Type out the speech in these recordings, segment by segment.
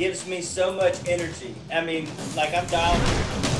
gives me so much energy. I mean, like I'm dialed.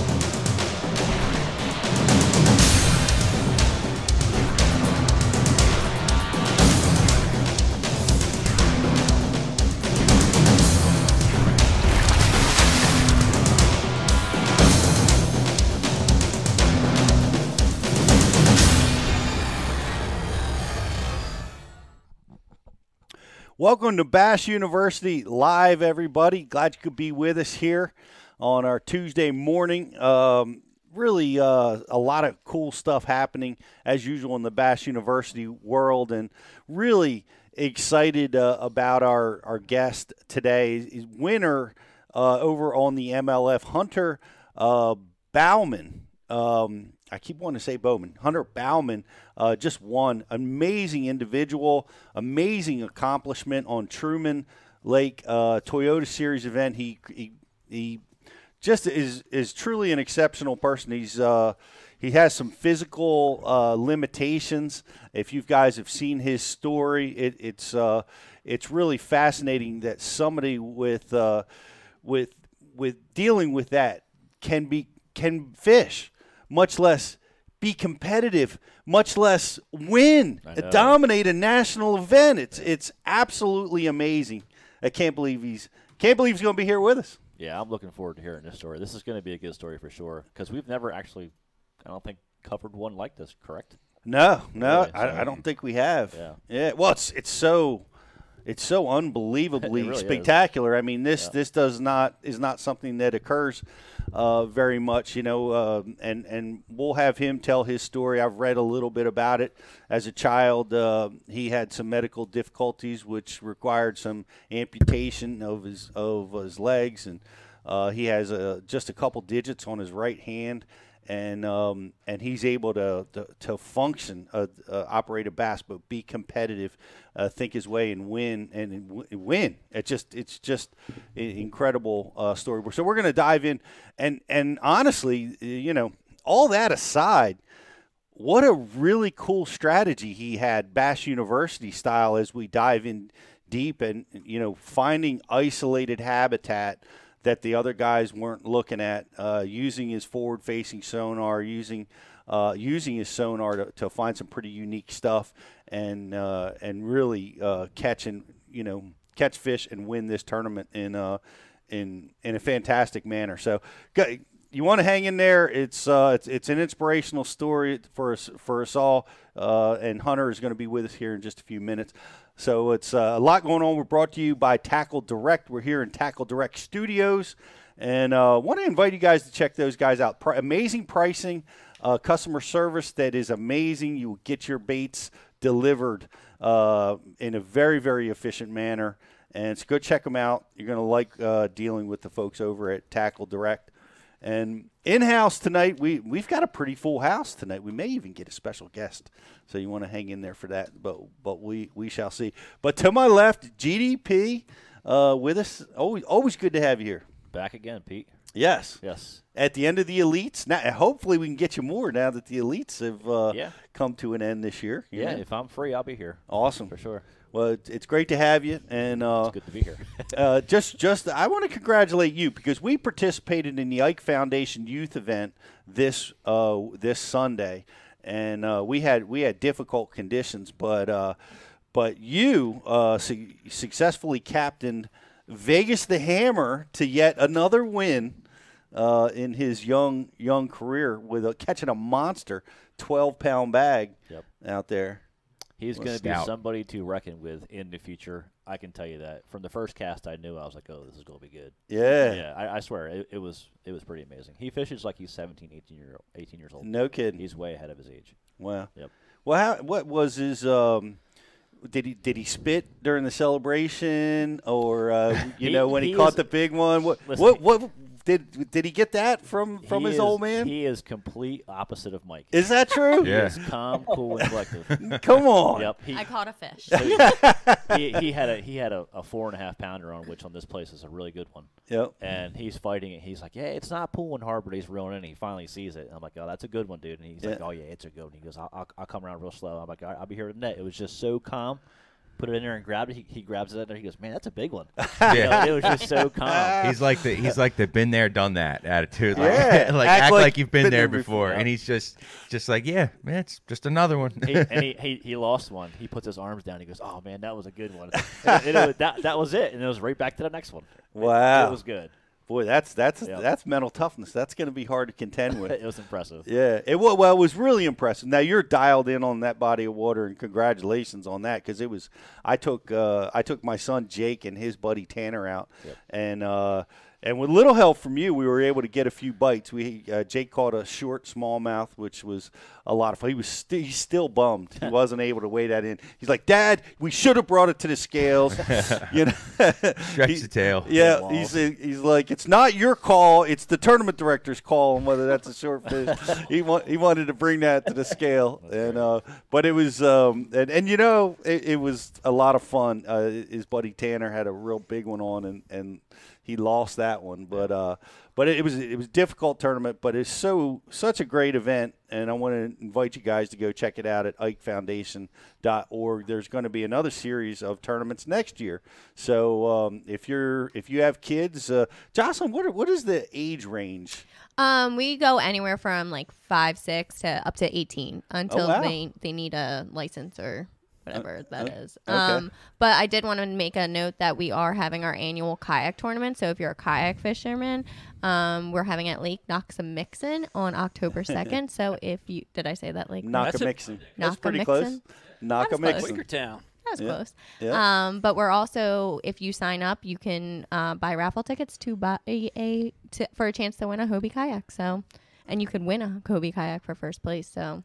Welcome to Bass University Live, everybody. Glad you could be with us here on our Tuesday morning. Um, really, uh, a lot of cool stuff happening as usual in the Bass University world, and really excited uh, about our our guest today. Is winner uh, over on the MLF, Hunter uh, Bauman. Um, I keep wanting to say Bowman. Hunter Bauman uh, just one Amazing individual, amazing accomplishment on Truman Lake uh, Toyota Series event. He, he he just is is truly an exceptional person. He's uh, he has some physical uh, limitations. If you guys have seen his story, it, it's uh, it's really fascinating that somebody with uh, with with dealing with that can be can fish, much less be competitive, much less win, dominate a national event. It's it's absolutely amazing. I can't believe he's can't believe he's going to be here with us. Yeah, I'm looking forward to hearing this story. This is going to be a good story for sure because we've never actually, I don't think, covered one like this. Correct? No, no, Really, so- I, I don't think we have. Yeah. yeah. Well, it's it's so it's so unbelievably really is. spectacular. I mean, this this does not is not something that occurs uh, very much, you know. Uh, and and we'll have him tell his story. I've read a little bit about it. As a child, uh, he had some medical difficulties, which required some amputation of his of his legs, and uh, he has a, just a couple digits on his right hand and um, and he's able to to, to function, uh, uh, operate a bass, but be competitive, uh, think his way and win and w- win. It's just it's just incredible uh, story. So we're going to dive in, and and honestly, you know, all that aside. What a really cool strategy he had, Bass University style, as we dive in deep and you know finding isolated habitat that the other guys weren't looking at, uh, using his forward-facing sonar, using uh, using his sonar to, to find some pretty unique stuff, and uh, and really uh, catching you know catch fish and win this tournament in uh, in in a fantastic manner. So. You want to hang in there. It's uh, it's, it's an inspirational story for us for us all. And Hunter is going to be with us here in just a few minutes. So it's uh, a lot going on. We're brought to you by Tackle Direct. We're here in Tackle Direct Studios, and uh, want to invite you guys to check those guys out. Amazing pricing, uh, customer service that is amazing. You will get your baits delivered uh, in a very very efficient manner. And so go check them out. You're going to like uh, dealing with the folks over at Tackle Direct. And in house tonight, we we've got a pretty full house tonight. We may even get a special guest, so you want to hang in there for that. But but we we shall see. But to my left, GDP uh, with us. Always always good to have you here. Back again, Pete. Yes. Yes. At the end of the elites, now hopefully we can get you more now that the elites have uh, Yeah. come to an end this year. Yeah. If I'm free, I'll be here. Awesome. For sure. Well, it's, it's great to have you, and uh, It's good to be here. uh, just just I want to congratulate you because we participated in the Ike Foundation Youth Event this uh, this Sunday, and uh, we had we had difficult conditions, but uh, but you uh, su- successfully captained Vegas the Hammer to yet another win uh, in his young young career with a, catching a monster twelve pound bag Yep. out there. He's going to be somebody to reckon with in the future. I can tell you that. From the first cast, I knew I was like, "Oh, this is going to be good." Yeah, Yeah, I, I swear it, it was it was pretty amazing. He fishes like he's 17, 18 year 18 years old. no kidding. He's way ahead of his age. Wow. Yep. Well, how, what was his? Um, did he did he spit during the celebration, or uh, you He- know when he, he caught is- the big one? What Listen, what what did did he get that from from He his is- old man? He is complete opposite of Mike. Is that true? He Yeah. is calm, cool, and collective. Come on. yep. He, I caught a fish. so he, he had a he had a, a four and a half pounder on, which on this place is a really good one. Yep. And he's fighting it. He's like, "Yeah, it's not pulling hard, but he's reeling in." He finally sees it. I'm like, "Oh, that's a good one, dude." And he's like, "Oh yeah, it's a good one." He goes, "I'll, I'll, I'll come around real slow." I'm like, All right, "I'll be here in a net." It was just so calm. Put it in there and grabbed it. He, he grabs it in there. He goes, "Man, that's a big one." You Yeah. know, it was just so calm. He's like the he's like the been there done that attitude. Like, Yeah. like Act act, like like, you've been, been there there before, before. and he's just just like yeah, man, it's just another one. he, and he, he, he lost one. He puts his arms down. He goes, "Oh man, that was a good one." and it, it that that was it, and it was right back to the next one. It- Wow. it was good. Boy, that's that's Yep. that's mental toughness. That's going to be hard to contend with. It was impressive. Yeah, it wa- well, it was really impressive. Now you're dialed in on that body of water, and congratulations on that because it was. I took uh, I took my son Jake and his buddy Tanner out, and uh, and with little help from you, we were able to get a few bites. We uh, Jake caught a short smallmouth, which was a lot of fun. He was st- he's still bummed he wasn't able to weigh that in. He's like, Dad, we should have brought it to the scales. you know, Stretch He- the tail. Yeah, Walls. he's he's like, it's not your call, it's the tournament director's call on whether that's a short fish. he wa- he wanted to bring that to the scale, and uh, but it was um, and and you know it, it was a lot of fun. Uh, his buddy Tanner had a real big one on, and and he lost that one, but uh, but it, was it was a difficult tournament, but it's so such a great event, and I want to invite you guys to go check it out at IkeFoundation.org. There's going to be another series of tournaments next year, so um, if you're if you have kids, uh, Jocelyn, what are, what is the age range? Um, we go anywhere from like five, six to up to eighteen until Oh, wow. they they need a license or whatever that uh, is. okay. Um, but I did want to make a note that we are having our annual kayak tournament. So if you're a kayak fisherman, um, we're having it at Lake Noxamixon on October second. so if you did I say that Lake? Knockamixon. That's pretty close. Knockamixon? Knockamixon. close. Quakertown. That was Yeah. close. Yeah. Um, but we're also, if you sign up, you can uh, buy raffle tickets to buy a, a to, for a chance to win a Hobie kayak. So, and you could win a Hobie kayak for first place. So,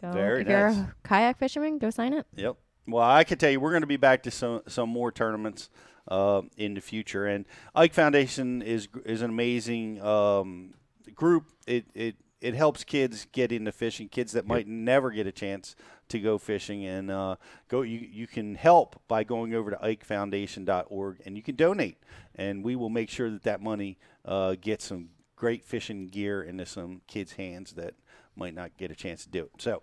go Very if you're a kayak fisherman, go sign up. Yep. Well, I can tell you, we're going to be back to some some more tournaments uh, in the future, and Ike Foundation is is an amazing um, group. It it it helps kids get into fishing, kids that might never get a chance to go fishing, and uh, go. You you can help by going over to IkeFoundation.org, and you can donate, and we will make sure that that money uh, gets some great fishing gear into some kids' hands that might not get a chance to do it. So.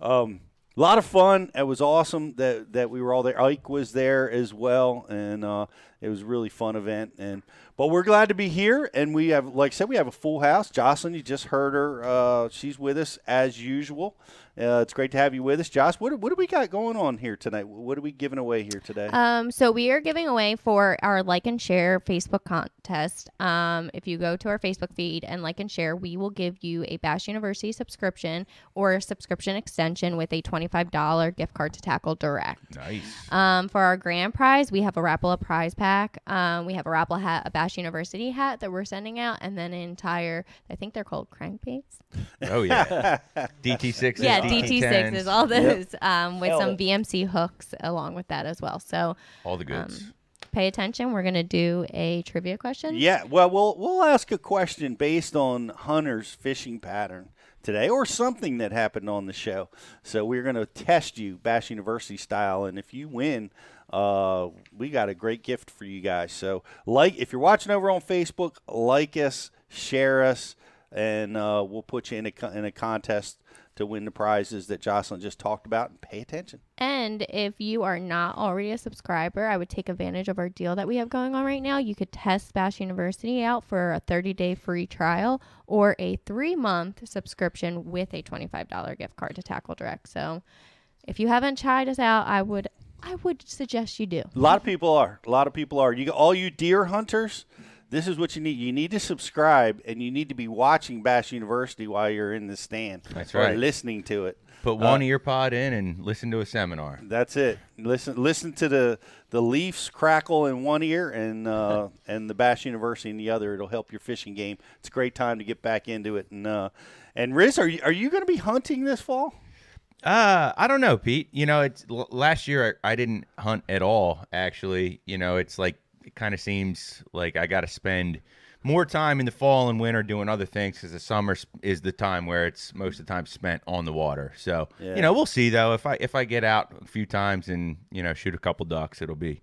Um, a lot of fun. It was awesome that that we were all there. Ike was there as well, and uh, it was a really fun event. And but we're glad to be here, and we have, like I said, we have a full house. Jocelyn, you just heard her. Uh, she's with us as usual. Uh, it's great to have you with us, Josh. What what do we got going on here tonight? What are we giving away here today? Um, so we are giving away for our like and share Facebook contest. Um, if you go to our Facebook feed and like and share, we will give you a Bass University subscription or a subscription extension with a twenty-five dollar gift card to Tackle Direct. nice. Um, for our grand prize, we have a Rapala prize pack. Um, we have a Rapala hat, a Bass University hat that we're sending out, and then an entire, I think they're called crankbaits. Oh yeah. DT six. Yeah, DT6 is all those um, with Hell, some it- VMC hooks along with that as well. So all the goods. pay attention. We're going to do a trivia question. Yeah, well, we'll we'll ask a question based on Hunter's fishing pattern today, or something that happened on the show. So we're going to test you, Bass University style, and if you win, uh, we got a great gift for you guys. So, like, if you're watching over on Facebook, like us, share us, and uh, we'll put you in a in a contest to win the prizes that Jocelyn just talked about. And pay attention. And if you are not already a subscriber, I would take advantage of our deal that we have going on right now. You could test Bass University out for a 30 day free trial or a three month subscription with a $25 gift card to Tackle Direct. So if you haven't tried us out, I would. I would suggest you do. A lot of people are. A lot of people are. You all you deer hunters, this is what you need. You need to subscribe and you need to be watching Bass University while you're in the stand. That's or right. listening to it. Put one ear pod in and listen to a seminar. That's it. Listen listen to the the leaves crackle in one ear and uh, and the Bass University in the other. It'll help your fishing game. It's a great time to get back into it. And uh, and Riz, are you are you going to be hunting this fall? Uh, I don't know, Pete. You know, it's l- last year I, I didn't hunt at all. Actually, you know, it's like it kind of seems like I got to spend more time in the fall and winter doing other things because the summer is the time where it's most of the time spent on the water. So Yeah. you know, we'll see though. If I if I get out a few times and you know shoot a couple ducks, it'll be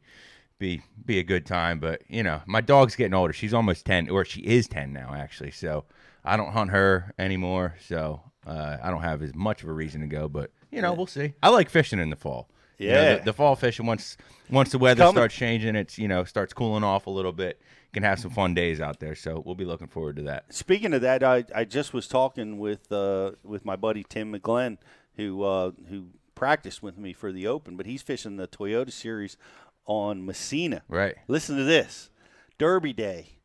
be be a good time. But you know, my dog's getting older. She's almost ten, or she is ten now, actually. So I don't hunt her anymore. So uh, I don't have as much of a reason to go. But you know, we'll see. I like fishing in the fall. You know, Yeah. the, the fall fishing once once the weather Coming. starts changing, it's you know starts cooling off a little bit. You can have some fun days out there. So we'll be looking forward to that. Speaking of that, I, I just was talking with uh, with my buddy Tim McGlenn, who uh, who practiced with me for the Open, but he's fishing the Toyota Series on Massena. Right. Listen to this: Derby Day,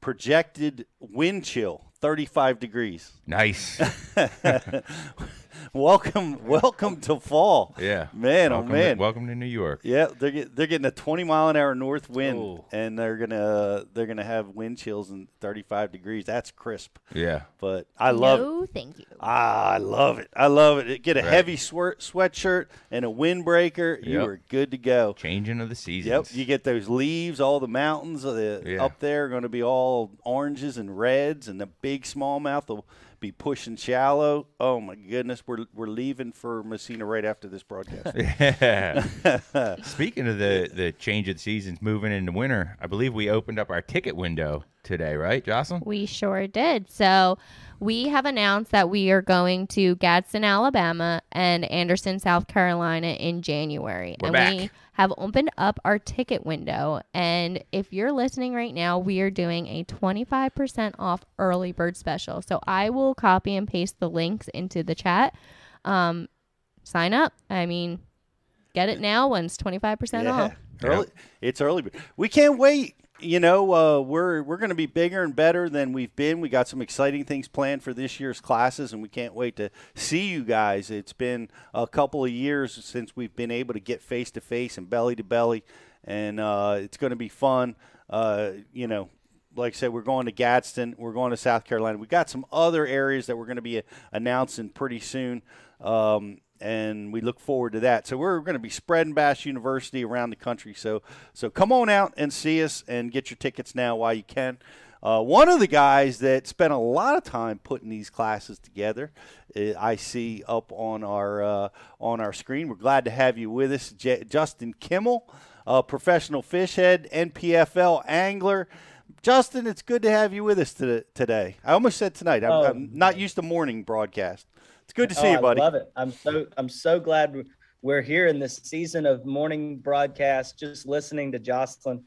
projected wind chill, thirty five degrees. Nice. welcome, welcome to fall. Yeah. man, welcome oh man. To, welcome to New York. Yeah, they're get, they're getting a 20 mile an hour north wind, Ooh. and they're gonna they're gonna have wind chills and 35 degrees. That's crisp, Yeah. but I love it. no, thank you. Ah, I love it. I love it. Get a Right. heavy sweat sweatshirt and a windbreaker. You are good to go. Changing of the seasons. Yep, you get those leaves. All the mountains uh, the, Yeah. up there are going to be all oranges and reds, and the big smallmouth will be pushing shallow. Oh my goodness, we're we're leaving for Massena right after this broadcast. Yeah. Speaking of the the change of the seasons, moving into winter, I believe we opened up our ticket window today, right, Jocelyn? We sure did. So we have announced that we are going to Gadsden, Alabama and Anderson, South Carolina in January. We're and back. we have opened up our ticket window. And if you're listening right now, we are doing a 25% off early bird special. So I will copy and paste the links into the chat. Um, sign up. I mean, get it now when it's 25% off. Early, it's early. We can't wait. You know, uh, we're we're going to be bigger and better than we've been. We got some exciting things planned for this year's classes, and we can't wait to see you guys. It's been a couple of years since we've been able to get face to face and belly to belly, and uh, it's going to be fun. Uh, you know, like I said, we're going to Gadsden, we're going to South Carolina. We got some other areas that we're going to be uh, announcing pretty soon, um, and we look forward to that. So we're going to be spreading Bass University around the country. So so come on out and see us and get your tickets now while you can. Uh, one of the guys that spent a lot of time putting these classes together, uh, I see up on our uh, on our screen. We're glad to have you with us, J- Justin Kimmel, uh, professional fish head, NPFL angler. Justin, it's good to have you with us to- today. I almost said tonight. I'm, Oh. I'm not used to morning broadcast. Good to see oh, you, buddy. I love it. I'm so I'm so glad we- we're here in this season of morning broadcast. Just listening to Jocelyn,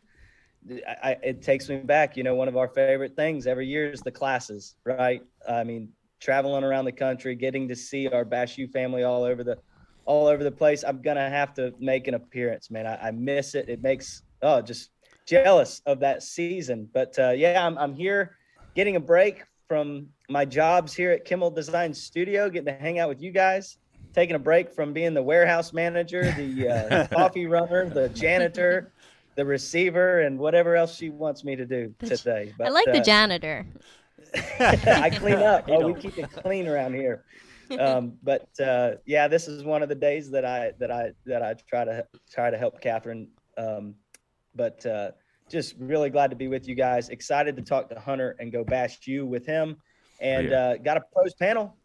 I, I, it takes me back. You know, one of our favorite things every year is the classes, right? I mean, traveling around the country, getting to see our Bass U family all over the all over the place. I'm gonna have to make an appearance, man. I, I miss it. It makes oh just jealous of that season. But uh, yeah, I'm I'm here getting a break from my jobs here at Kimmel Design Studio, getting to hang out with you guys, taking a break from being the warehouse manager, the uh, coffee runner, the janitor, the receiver, and whatever else she wants me to do The today. But, I like the uh, janitor. I clean up. Oh, we keep it clean around here. Um, but uh, yeah, this is one of the days that I that I that I try to try to help Catherine. Um, but uh, just really glad to be with you guys. Excited to talk to Hunter and go bash you with him, and Yeah. uh, got a pros panel.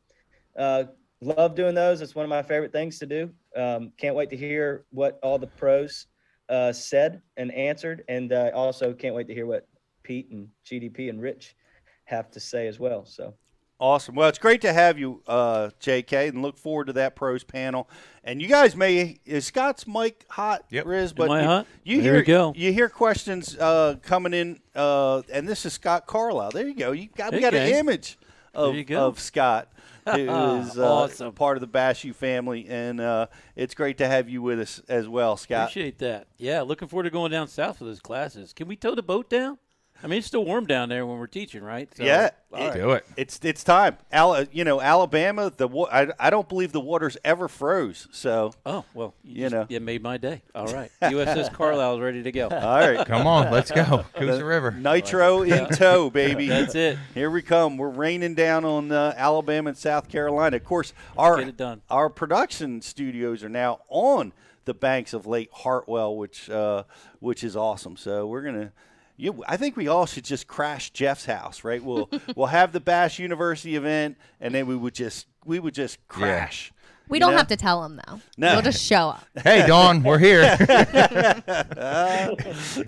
Uh, love doing those. It's one of my favorite things to do. Um, can't wait to hear what all the pros uh, said and answered, and uh, also can't wait to hear what Pete and GDP and Rich have to say as well. So Awesome. Well, it's great to have you, uh, JK, and look forward to that pros panel. And you guys may is Scott's mic hot, Yep. Riz? But I you, hot? you There hear we go. you hear questions uh, coming in, uh, and this is Scott Carlisle. There you go. You got we Hey, got an image of of Scott, who is uh, Awesome. part of the Bass U family, and uh, it's great to have you with us as well, Scott. Appreciate that. Yeah, looking forward to going down south for those classes. Can we tow the boat down? I mean, it's still warm down there when we're teaching, right? So, Yeah. all right. Do it. It's it's time. Al, you know, Alabama. The I, I don't believe the waters ever froze. So Oh well, you, You just- know. you made my day. All right, USS Carlisle is ready to go. all right, Come on, let's go. Coosa River. nitro in tow, baby. That's it. Here we come. We're raining down on uh, Alabama and South Carolina. Of course, our Get it done. our production studios are now on the banks of Lake Hartwell, which uh, which is awesome. So we're gonna. You, I think we all should just crash Jeff's house, right? We'll we'll have the Bass University event, and then we would just we would just crash. We don't know? have to tell them though. No. We'll just show up. Hey, Dawn, we're here.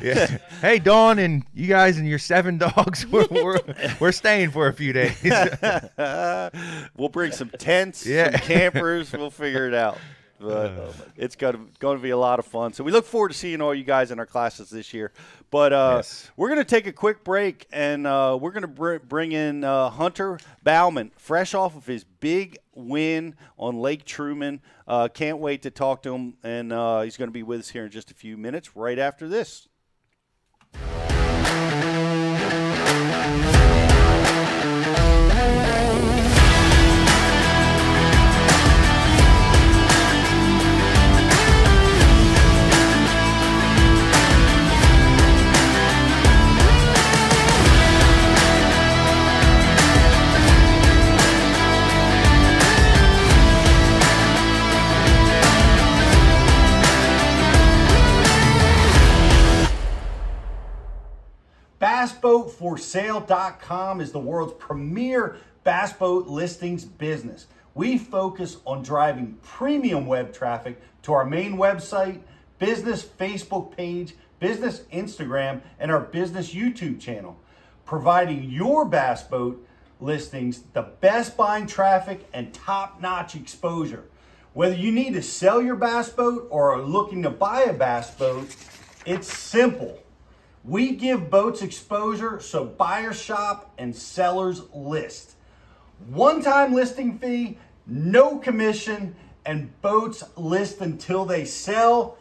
Yeah. Hey, Dawn, and you guys and your seven dogs, we're, we're, we're staying for a few days. we'll bring some tents, Yeah. some campers. we'll figure it out. But it's going to going to be a lot of fun. So we look forward to seeing all you guys in our classes this year. But uh, Yes. we're going to take a quick break, and uh, we're going to br- bring in uh, Hunter Bauman, fresh off of his big win on Lake Truman. Uh, can't wait to talk to him, and uh, he's going to be with us here in just a few minutes, right after this. BassBoatForSale.com is the world's premier bass boat listings business. We focus on driving premium web traffic to our main website, business Facebook page, business Instagram, and our business YouTube channel, providing your bass boat listings the best buying traffic and top notch exposure. Whether you need to sell your bass boat or are looking to buy a bass boat, it's simple. We give boats exposure so buyers shop and sellers list. One time listing fee, no commission, and boats list until they sell.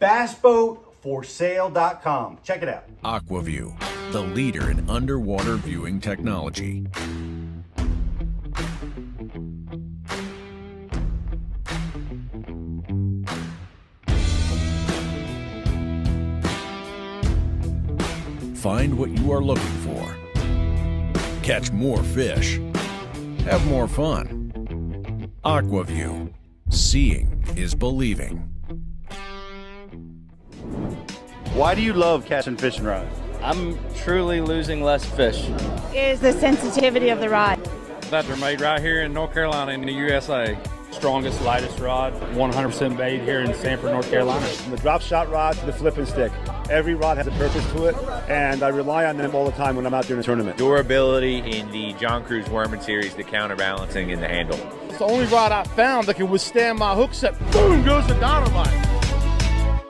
BassBoatForSale.com. Check it out. Aquaview, the leader in underwater viewing technology. Find what you are looking for. Catch more fish. Have more fun. Aquaview. Seeing is believing. Why do you love catching fishing rods? I'm truly losing less fish. is the sensitivity of the rod. That they're made right here in North Carolina in the USA. Strongest, lightest rod, 100% made here in Sanford, North Carolina. From the drop shot rod to the flipping stick. Every rod has a purpose to it, and I rely on them all the time when I'm out doing a tournament. durability in the John Crews Worming series, the counterbalancing in the handle. It's the only rod I found that can withstand my hook set. Boom goes the dynamite.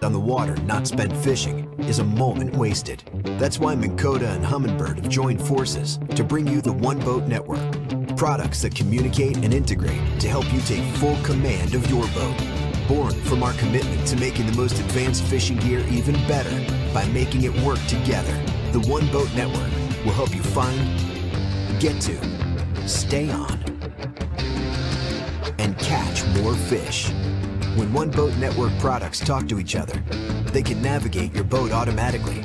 on the water not spent fishing is a moment wasted. That's why Minn Kota and Humminbird have joined forces to bring you the One Boat Network. Products that communicate and integrate to help you take full command of your boat. Born from our commitment to making the most advanced fishing gear even better by making it work together, the One Boat Network will help you find, get to, stay on, and catch more fish. When One Boat Network products talk to each other, they can navigate your boat automatically.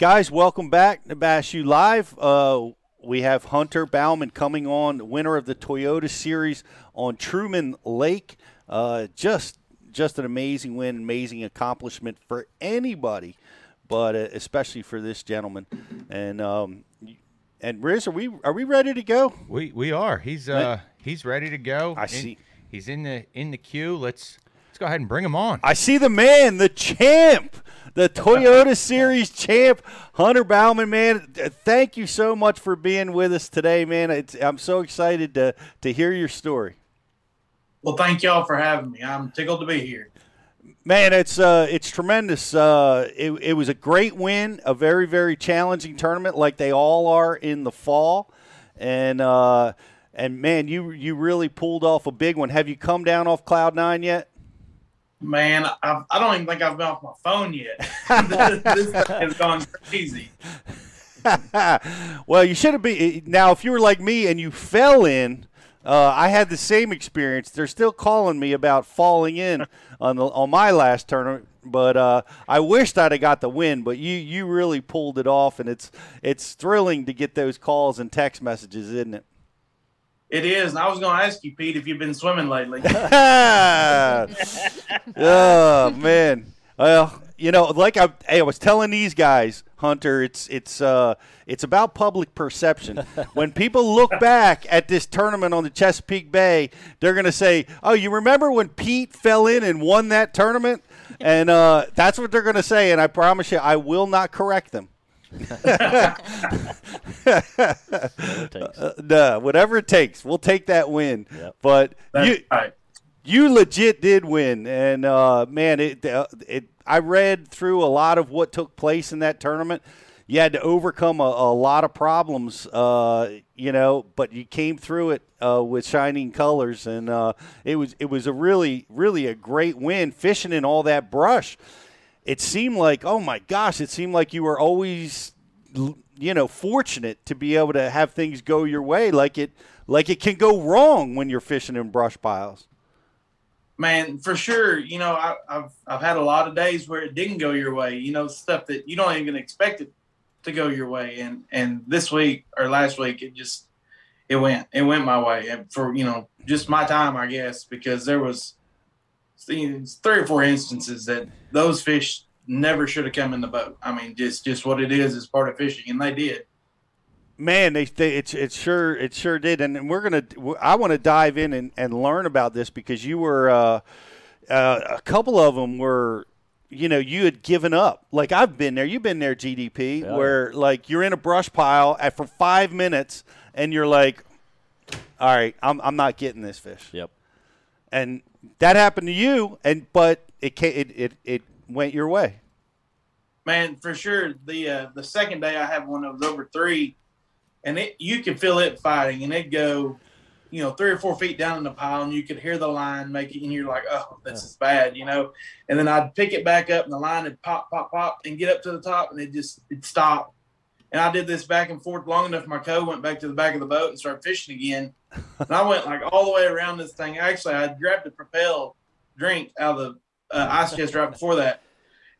Guys, welcome back to Bass U Live. Uh, we have Hunter Bauman coming on, winner of the Toyota Series on Truman Lake. Uh, just, just an amazing win, amazing accomplishment for anybody, but uh, especially for this gentleman. And um, and Riz, are we are we ready to go? We we are. He's uh he's ready to go. I In- see. he's in the in the queue. Let's go ahead and bring him on. I see the man, the champ, the Toyota Series champ, Hunter Bauman. Man, thank you so much for being with us today, man. It's, I'm so excited to to hear your story. Well, thank y'all for having me. I'm tickled to be here. Man, it's uh, it's tremendous. Uh, it, it was a great win, a very very challenging tournament, like they all are in the fall, and uh, and man, you you really pulled off a big one. Have you come down off cloud nine yet? Man, I've, I don't even think I've been off my phone yet. this has gone crazy. well, you should have been. Now, if you were like me and you fell in, uh, I had the same experience. They're still calling me about falling in on the, on my last tournament, but uh, I wished I'd have got the win. But you you really pulled it off, and it's it's thrilling to get those calls and text messages, isn't it? It is. And I was going to ask you, Pete, if you've been swimming lately. oh man. Well, you know, like I, hey, I was telling these guys, Hunter, it's it's uh, it's about public perception. when people look back at this tournament on the Chesapeake Bay, they're gonna say, "Oh, you remember when Pete fell in and won that tournament?" And uh, that's what they're gonna say. And I promise you, I will not correct them. Uh, no, whatever it takes, we'll take that win. Yep. But That's you, right. you legit did win, and uh, man, it, uh, it. I read through a lot of what took place in that tournament. You had to overcome a, a lot of problems, uh, you know, but you came through it uh, with shining colors, and uh, it was it was a really really a great win. Fishing in all that brush, it seemed like oh my gosh, it seemed like you were always you know fortunate to be able to have things go your way like it like it can go wrong when you're fishing in brush piles Man, for sure. You know, I, I've I've had a lot of days where it didn't go your way. You know, stuff that you don't even expect it to go your way. And and this week or last week, it just it went it went my way. And for you know, just my time, I guess, because there was see, three or four instances that those fish never should have come in the boat. I mean, just just what it is is part of fishing, and they did. Man, they, they it, it sure it sure did, and we're gonna. I want to dive in and, and learn about this because you were uh, uh, a couple of them were, you know, you had given up. Like I've been there, you've been there, GDP, Yeah. where like you're in a brush pile at, for five minutes, and you're like, all right, I'm I'm not getting this fish. Yep. And that happened to you, and but it ca- it it, it went your way. Man, for sure. The uh, the second day I had one that was over three, and it you could feel it fighting, and it'd go, you know, three or four feet down in the pile, and you could hear the line make it, and you're like, oh, this is bad, you know. And then I'd pick it back up, and the line would pop, pop, pop, and get up to the top, and it just it stopped. And I did this back and forth long enough. My co went back to the back of the boat and started fishing again. And I went like all the way around this thing. Actually, I grabbed the Propel drink out of the uh, ice chest right before that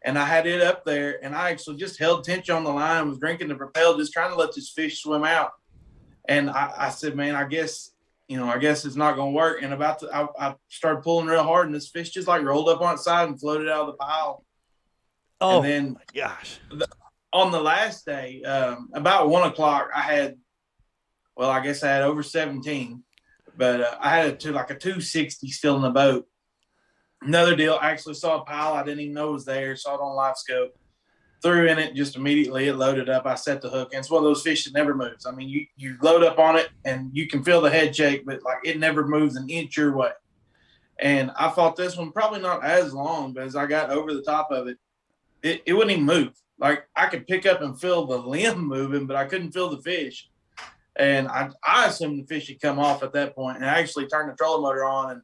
and I had it up there, and I actually just held tension on the line, was drinking the propel, just trying to let this fish swim out. And I, I said, man, I guess, you know, I guess it's not going to work. And about to, I, I started pulling real hard, and this fish just like rolled up on its side and floated out of the pile. Oh, and then gosh. the, on the last day, um, about one o'clock, I had, well, I guess I had over 17, but uh, I had it to like a 260 still in the boat. Another deal, I actually saw a pile I didn't even know was there, saw it on live scope, threw in it just immediately. It loaded up. I set the hook, and it's one of those fish that never moves. I mean, you, you load up on it and you can feel the head shake, but like it never moves an inch your way. And I fought this one probably not as long, but as I got over the top of it, it, it wouldn't even move. Like I could pick up and feel the limb moving, but I couldn't feel the fish. And I, I assumed the fish had come off at that point, and I actually turned the trolling motor on and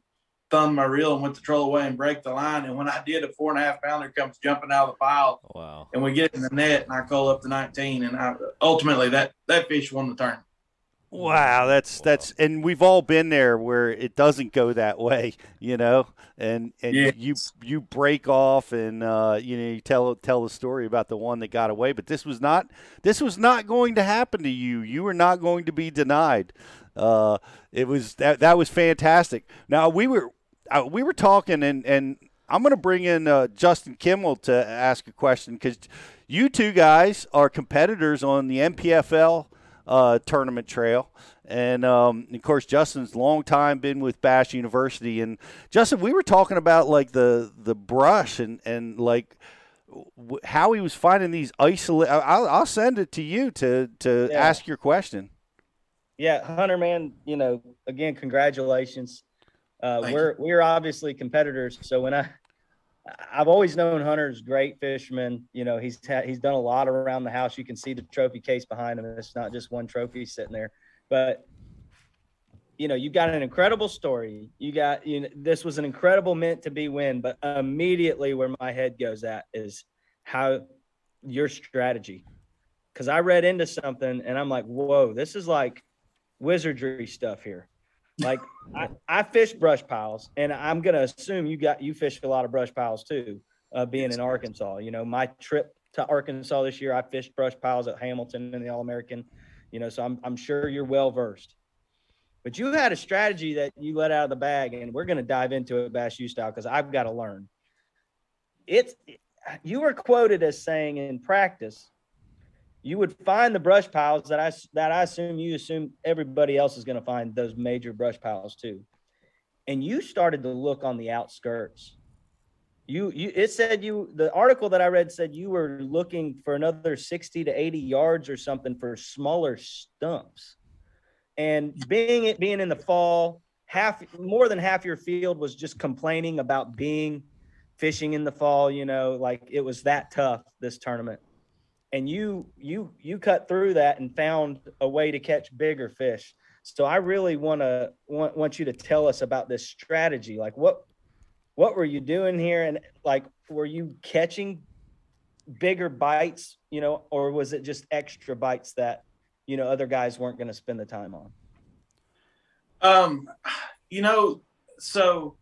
thumbed my reel and went to troll away and break the line. And when I did, a four and a half pounder comes jumping out of the pile, Wow. and we get it in the net, and I call up to 19, and I ultimately that that fish won the tournament. Wow, that's that's and we've all been there where it doesn't go that way, you know, and and Yes. you you break off and uh, you know you tell tell the story about the one that got away, but this was not this was not going to happen to you. You were not going to be denied. Uh, it was that that was fantastic. Now we were uh, we were talking and and I'm going to bring in uh, Justin Kimmel to ask a question because you two guys are competitors on the NPFL uh, tournament trail. And um, of course, Justin's long time been with Bass University. And Justin, we were talking about like the the brush and and like w- how he was finding these isolate. I'll, I'll send it to you to to Yeah. ask your question. Yeah, Hunter, man, you know, again, congratulations. Uh, Thank we're we're obviously competitors, so when I I've always known Hunter's great fisherman. You know, he's had, he's done a lot around the house. You can see the trophy case behind him. It's not just one trophy sitting there, but you know, you got an incredible story. You got you know, this was an incredible meant to be win, but immediately where my head goes at is how your strategy. Because I read into something and I'm like, whoa, this is like wizardry stuff here. Like I, I fish brush piles, and I'm gonna assume you got you fish a lot of brush piles too, uh, being in Arkansas. You know, my trip to Arkansas this year, I fished brush piles at Hamilton and the All American. You know, so I'm I'm sure you're well versed. But you had a strategy that you let out of the bag, and we're gonna dive into it Bass U style because I've got to learn. It's you were quoted as saying in practice you would find the brush piles that I that I assume you assume everybody else is going to find those major brush piles too. And you started to look on the outskirts. You you it said you the article that I read said you were looking for another 60 to 80 yards or something for smaller stumps. And being it being in the fall, half more than half your field was just complaining about being fishing in the fall, you know, like it was that tough this tournament and you you you cut through that and found a way to catch bigger fish. So i really want to want, want you to tell us about this strategy. Like what what were you doing here? And like were you catching bigger bites you know or was it just extra bites that you know other guys weren't going to spend the time on? Um, you know, so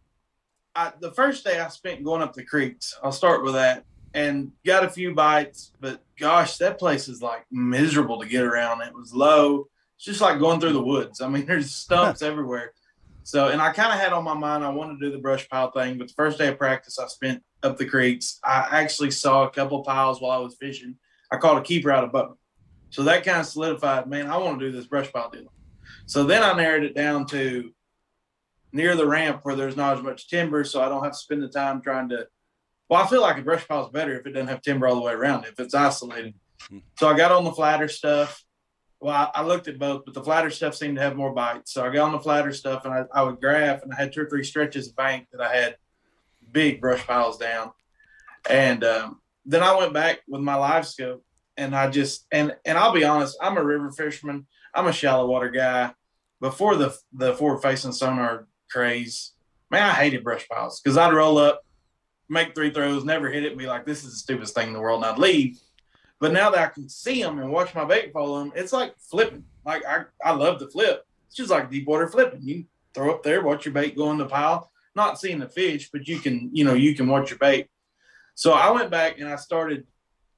I, the first day I spent going up the creeks, I'll start with that, and got a few bites, but gosh, that place is like miserable to get around. It was low. It's just like going through the woods. I mean, there's stumps everywhere. So, and I kind of had on my mind I wanted to do the brush pile thing, but the first day of practice I spent up the creeks, I actually saw a couple piles while I was fishing. I caught a keeper out of boat. So that kind of solidified, man, I want to do this brush pile deal. So then I narrowed it down to near the ramp where there's not as much timber, so I don't have to spend the time trying to. Well, I feel like a brush pile is better if it doesn't have timber all the way around it, if it's isolated. So I got on the flatter stuff. Well, I, I looked at both, but the flatter stuff seemed to have more bites. So I got on the flatter stuff and I, I would graph, and I had two or three stretches of bank that I had big brush piles down. And um, then I went back with my live scope and I just and and I'll be honest, I'm a river fisherman. I'm a shallow water guy. Before the the forward facing sonar craze, man, I hated brush piles because I'd roll up, make three throws, never hit it, be like, "This is the stupidest thing in the world," and I'd leave. But now that I can see them and watch my bait follow them, it's like flipping. Like I, I love to flip. It's just like deep water flipping. You throw up there, watch your bait go in the pile. Not seeing the fish, but you can, you know, you can watch your bait. So I went back and I started.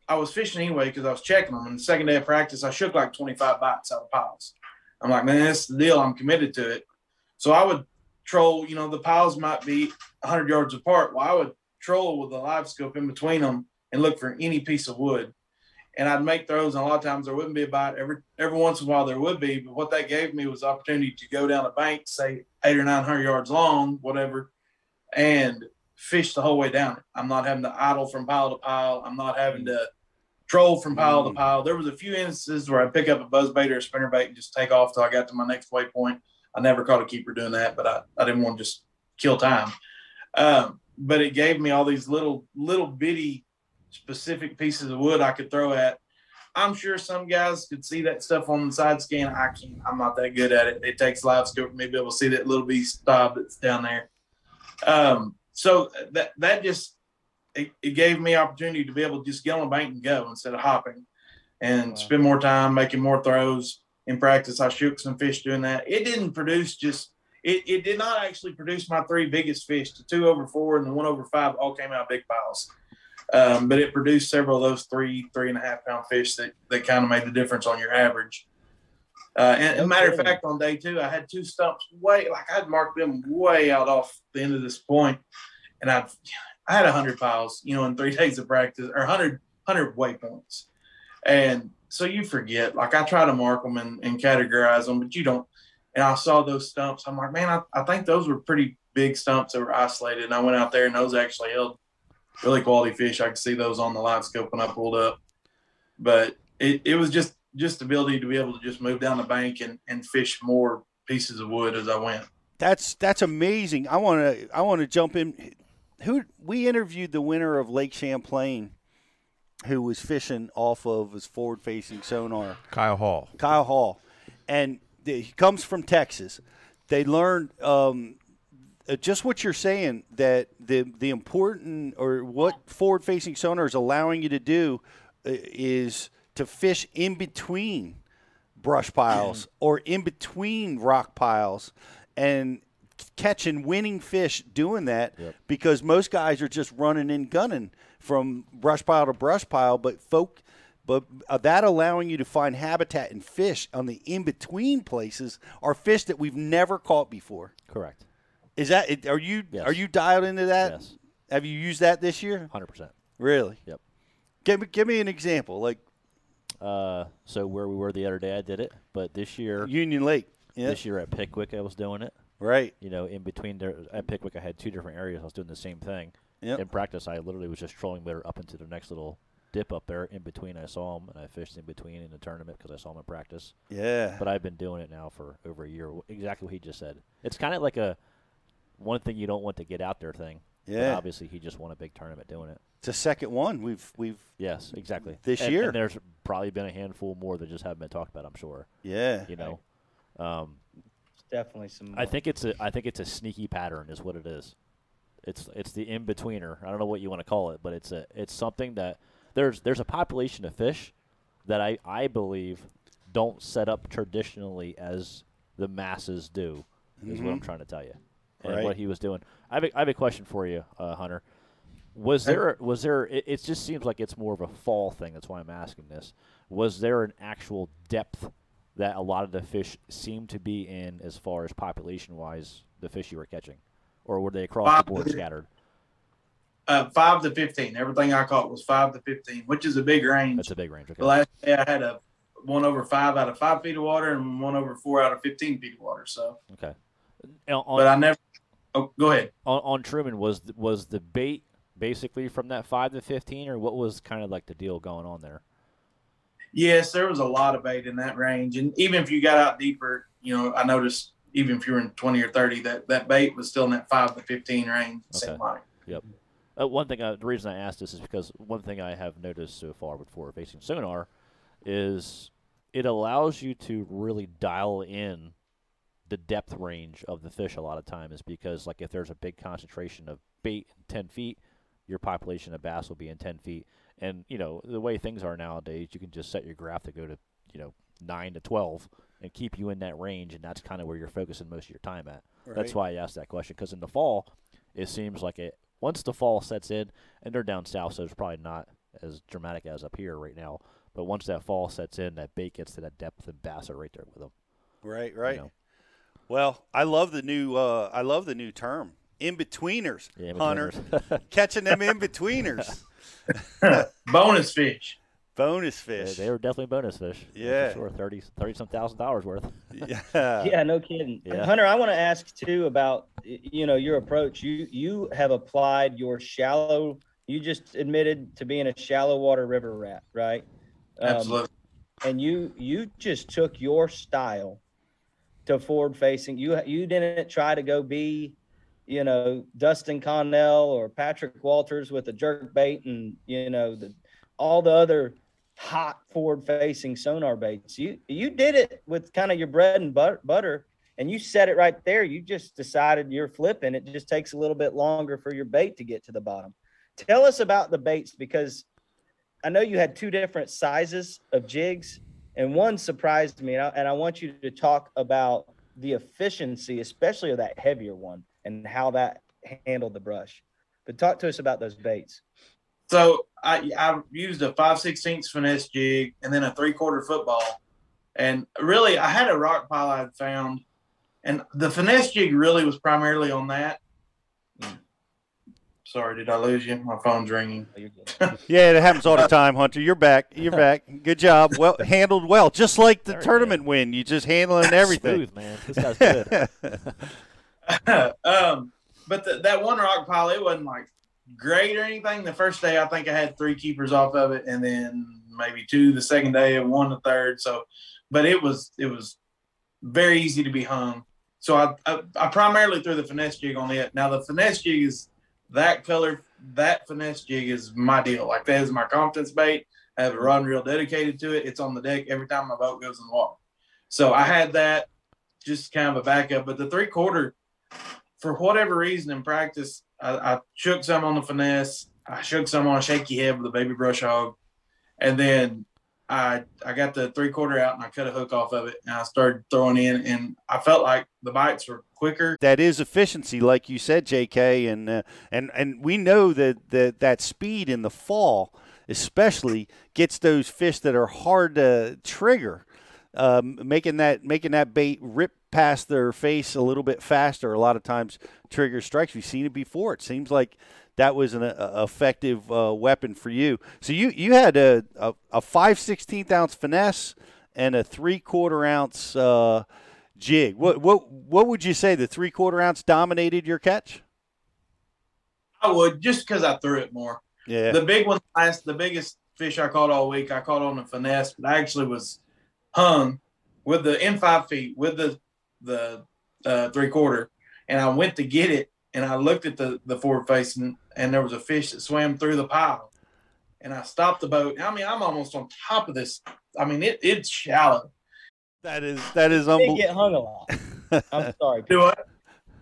I was fishing anyway because I was checking them. And the second day of practice, I shook like 25 bites out of piles. I'm like, man, that's the deal. I'm committed to it. So I would troll. You know, the piles might be 100 yards apart. Well, I would troll with a live scope in between them and look for any piece of wood. And I'd make throws, and a lot of times there wouldn't be a bite. Every every once in a while there would be, but what that gave me was the opportunity to go down a bank, say eight or nine hundred yards long, whatever, and fish the whole way down. I'm not having to idle from pile to pile. I'm not having to troll from pile to pile. There was a few instances where I pick up a buzz bait or a spinner bait and just take off till I got to my next waypoint. I never caught a keeper doing that, but I, I didn't want to just kill time. Um, but it gave me all these little little bitty specific pieces of wood I could throw at. I'm sure some guys could see that stuff on the side scan. I can't. I'm not that good at it. It takes live scope for me to be able to see that little bitty stop that's down there. Um, so that that just it, it gave me opportunity to be able to just get on a bank and go instead of hopping and spend more time making more throws in practice. I shook some fish doing that. It didn't produce just it, it did not actually produce my three biggest fish. The two over four and the one over five all came out big piles. Um, but it produced several of those three, three and a half pound fish that, that kind of made the difference on your average. Uh, and, a matter of fact, on day two, I had two stumps way, like I'd marked them way out off the end of this point, and I, I had a hundred piles, you know, in three days of practice, or 100, 100 waypoints, and so you forget. Like I try to mark them and, and categorize them, but you don't. And I saw those stumps. I'm like, man, I, I think those were pretty big stumps that were isolated. And I went out there and those actually held really quality fish. I could see those on the live scope when I pulled up. But it, it was just just the ability to be able to just move down the bank and, and fish more pieces of wood as I went. That's that's amazing. I want to I want to jump in. Who we interviewed the winner of Lake Champlain, who was fishing off of his forward facing sonar. Kyle Hall. Kyle Hall, and the, he comes from Texas. They learned um, uh, just what you're saying that the the important or what forward facing sonar is allowing you to do uh, is to fish in between brush piles or in between rock piles and catching winning fish doing that because most guys are just running and gunning from brush pile to brush pile but folk but uh, that allowing you to find habitat and fish on the in between places are fish that we've never caught before Correct. is that are you Yes. are you dialed into that Yes. have you used that this year Hundred percent. really Yep. give me give me an example like Uh, so where we were the other day, I did it, but this year, Union Lake yeah this year at Pickwick, I was doing it. right You know, in between there at Pickwick, I had two different areas. I was doing the same thing. Yep. In practice, I literally was just trolling motor up into the next little dip up there. In between, I saw him and I fished in between in the tournament because I saw him in practice. Yeah. But I've been doing it now for over a year. Exactly what he just said. It's kind of like a one thing you don't want to get out there thing. But Yeah. obviously, he just won a big tournament doing it. it's a second one we've we've Yes, exactly. This And- year. and there's probably been a handful more that just haven't been talked about. I'm sure. Yeah. You know, um, Definitely some. I think it's a I think it's a sneaky pattern is what it is. It's it's the in betweener. I don't know what you want to call it, but it's a it's something that there's there's a population of fish that I I believe don't set up traditionally as the masses do. Is what I'm Mhm. trying to tell you. And Right. what he was doing. I have a, I have a question for you, uh, Hunter. Was there was there? It, it just seems like it's more of a fall thing. That's why I'm asking this. Was there an actual depth that a lot of the fish seemed to be in, as far as population wise, the fish you were catching, or were they across the board scattered? Uh, five to fifteen. Everything I caught was five to fifteen, which is a big range. That's a big range. Okay. The last day I had a one over five out of five feet of water and one over four out of fifteen feet of water. So, Okay. On, on- but I never. Oh, go ahead. on, on Truman was was the bait basically from that five to fifteen, or what was kind of like the deal going on there? Yes, there was a lot of bait in that range, and even if you got out deeper, you know, I noticed even if you were in twenty or thirty, that that bait was still in that five to fifteen range. Okay. like. Yep. Uh, one thing, I, the reason I asked this is because one thing I have noticed so far with forward facing sonar is it allows you to really dial in the depth range of the fish a lot of times because, like, if there's a big concentration of bait in 10 feet, your population of bass will be in 10 feet. And, you know, the way things are nowadays, you can just set your graph to go to, you know, 9 to 12 and keep you in that range, and that's kind of where you're focusing most of your time at. That's why I asked that question because in the fall, it seems like it once the fall sets in, and they're down south, so it's probably not as dramatic as up here right now. But once that fall sets in, that bait gets to that depth, and bass are right there with them. Right, right. know. Well, I love the new uh, I love the new term. In betweeners, Yeah, Hunter. in-betweeners. Catching them in betweeners. Bonus fish. Bonus fish. they were definitely bonus fish. that's for Yeah. sure. 30, 30 some thousand dollars worth. Yeah. yeah, no kidding. Yeah. Hunter, I want to ask too about you know your approach. You you have applied your shallow. You just admitted to being a shallow water river rat, right? Um, Absolutely. and you you just took your style to forward facing. You you didn't try to go be, you know, Dustin Connell or Patrick Walters with a jerk bait and you know the all the other hot forward facing sonar baits. You you did it with kind of your bread and butter, and you set it right there. You just decided you're flipping. It just takes a little bit longer for your bait to get to the bottom. Tell us about the baits because I know you had two different sizes of jigs, and one surprised me. And I, and I want you to talk about the efficiency, especially of that heavier one, and how that handled the brush. But talk to us about those baits. So I I used a five sixteenths finesse jig and then a three quarter football, and really I had a rock pile I had found, and the finesse jig really was primarily on that. Sorry, did I lose you? My phone's ringing. Yeah, it happens all the time, Hunter. You're back. You're back. Good job. Well handled well. Just like the tournament win. You just handling everything. Smooth, man. This guy's good. um, but the, that one rock pile, it wasn't like great or anything. The first day, I think I had three keepers off of it, and then maybe two the second day, and one the third. So, but it was it was very easy to be hung. So I, I, I primarily threw the finesse jig on it. Now the finesse jig is that color. That finesse jig is my deal. Like that is my confidence bait. I have a rod and reel dedicated to it. It's on the deck every time my boat goes in the water. So I had that just kind of a backup. But the three quarter, for whatever reason in practice, I, I shook some on the finesse. I shook some on a shaky head with a baby brush hog, and then I I got the three quarter out and I cut a hook off of it and I started throwing in and I felt like the bites were quicker. That is efficiency, like you said, J.K. And uh, and and we know that that that speed in the fall, especially, gets those fish that are hard to trigger, um, making that making that bait rip past their face a little bit faster. A lot of times, trigger strikes. We've seen it before. It seems like that was an uh, effective uh, weapon for you. So you you had a a, a five sixteenth ounce finesse and a three quarter ounce uh, jig. What what what would you say? The three quarter ounce dominated your catch? I would just because I threw it more. Yeah. The big one last, the biggest fish I caught all week, I caught on a finesse, but I actually was hung with the in five feet with the the uh, three quarter, and I went to get it, and I looked at the the forward facing, and there was a fish that swam through the pile, and I stopped the boat. I mean, I'm almost on top of this. I mean, it it's shallow. That is that is You unbelievable. get hung a lot. I'm sorry. Do what?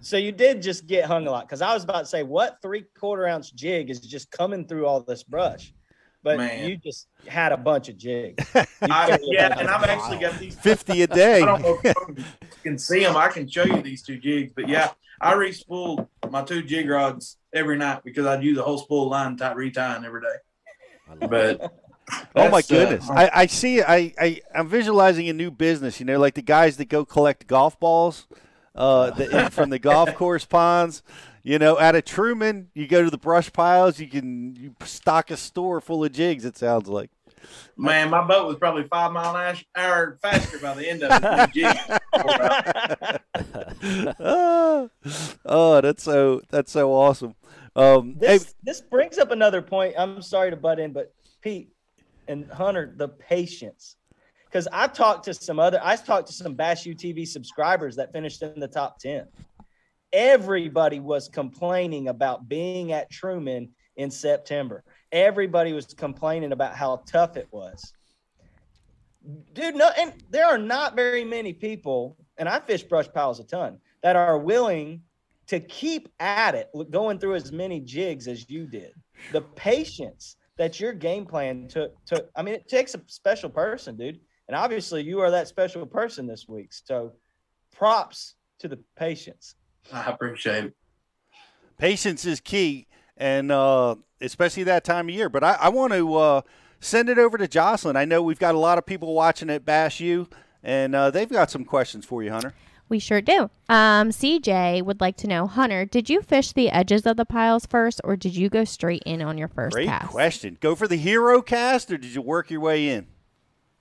So you did just get hung a lot because I was about to say, what three quarter ounce jig is just coming through all this brush? But Man. you just had a bunch of jigs. I, yeah, and I've actually got these 50 a day. I don't know if you can see them. I can show you these two jigs, but yeah, I re-spool my two jig rods every night because I'd use a whole spool line tie retying every day. But Oh my that's, uh, goodness! I, I see. I, I I'm visualizing a new business. You know, like the guys that go collect golf balls, uh, the, from the golf course ponds. You know, out of Truman, you go to the brush piles. You can you stock a store full of jigs. It sounds like. Man, my boat was probably five mile an hour faster by the end of it. Jig. oh, oh, that's so that's so awesome. Um, hey, This this brings up another point. I'm sorry to butt in, but Pete and Hunter, the patience. Because I've talked to some other, I talked to some Bass UTV subscribers that finished in the top 10. Everybody was complaining about being at Truman in September. Everybody was complaining about how tough it was. Dude, no, and there are not very many people, and I fish brush piles a ton, that are willing to keep at it, going through as many jigs as you did. The patience that your game plan took took. I mean, it takes a special person, dude. And obviously, you are that special person this week. So, props to the patience. I appreciate it. patience is key, and uh, especially that time of year. But I, I want to uh, send it over to Jocelyn. I know we've got a lot of people watching at Bass U, and uh, they've got some questions for you, Hunter. We sure do. Um, CJ would like to know, Hunter, did you fish the edges of the piles first, or did you go straight in on your first Great cast? question. Go for the hero cast, or did you work your way in?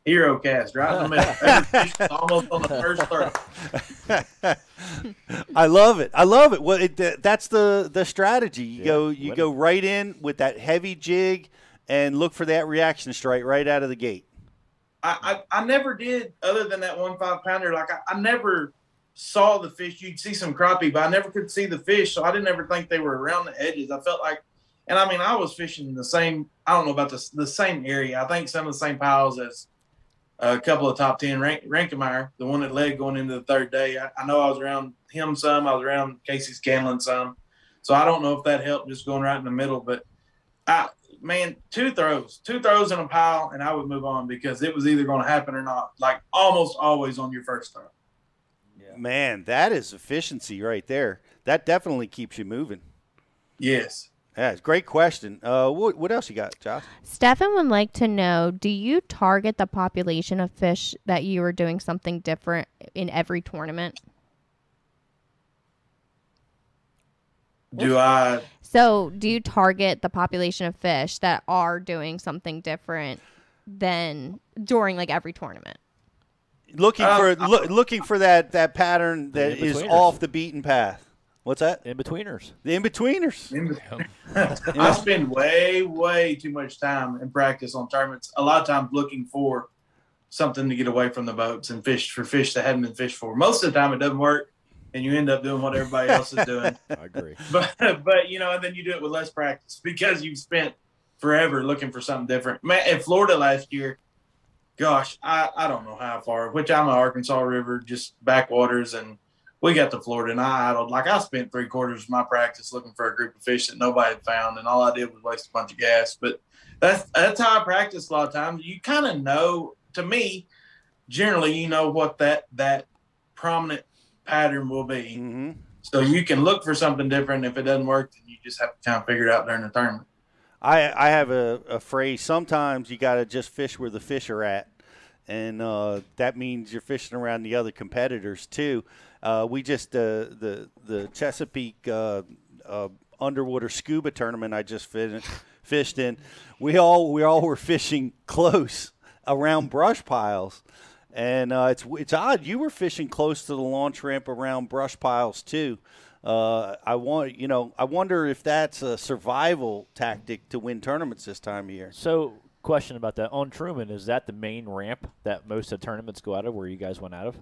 Hero cast, right in the middle. Every fish is almost on the first throw. I love it. I love it. Well, it, that's the the strategy. You go you go right in with that heavy jig, and look for that reaction strike right out of the gate. I, I, I never did other than that one five pounder. Like I, I never saw the fish. You'd see some crappie, but I never could see the fish, so I didn't ever think they were around the edges. I felt like, and I mean, I was fishing the same. I don't know about the the same area. I think some of the same piles as a couple of top ten. Rank, Rankemeyer, the one that led going into the third day. I, I know I was around him some. I was around Casey Scanlon some. So I don't know if that helped just going right in the middle, but I man, two throws, two throws in a pile, and I would move on because it was either going to happen or not. Like almost always on your first throw. Man, that is efficiency right there. That definitely keeps you moving. Yes. Yeah, it's a great question. Uh, what, what else you got, Josh? Stefan would like to know Do you target the population of fish that you are doing something different in every tournament? Do I? So, do you target the population of fish that are doing something different than during like every tournament? Looking Uh, for loo- looking for that that pattern that is off the beaten path. What's that? In betweeners. The in betweeners. I spend way, way too much time in practice on tournaments. A lot of times looking for something to get away from the boats and fish for fish that hadn't been fished for. Most of the time, it doesn't work, and you end up doing what everybody else is doing. I agree. But but you know, and then you do it with less practice because you've spent forever looking for something different. Man, in Florida last year, gosh, I, I don't know how far, which I'm an Arkansas River, just backwaters, and we got to Florida and I idled. Like I spent three quarters of my practice looking for a group of fish that nobody had found, and all I did was waste a bunch of gas. But that's that's how I practice a lot of times. You kind of know. To me, generally, you know what that that prominent pattern will be. Mm-hmm. So you can look for something different. If it doesn't work, then you just have to kind of figure it out during the tournament. I I have a, a phrase. Sometimes you got to just fish where the fish are at, and uh, that means you're fishing around the other competitors too. Uh, we just uh, the the Chesapeake uh, uh, underwater scuba tournament I just fin- fished in. We all we all were fishing close around brush piles. And uh, it's it's odd. You were fishing close to the launch ramp around brush piles too. Uh, I want you know. I wonder if that's a survival tactic to win tournaments this time of year. So, question about that on Truman is that the main ramp that most of the tournaments go out of? Where you guys went out of?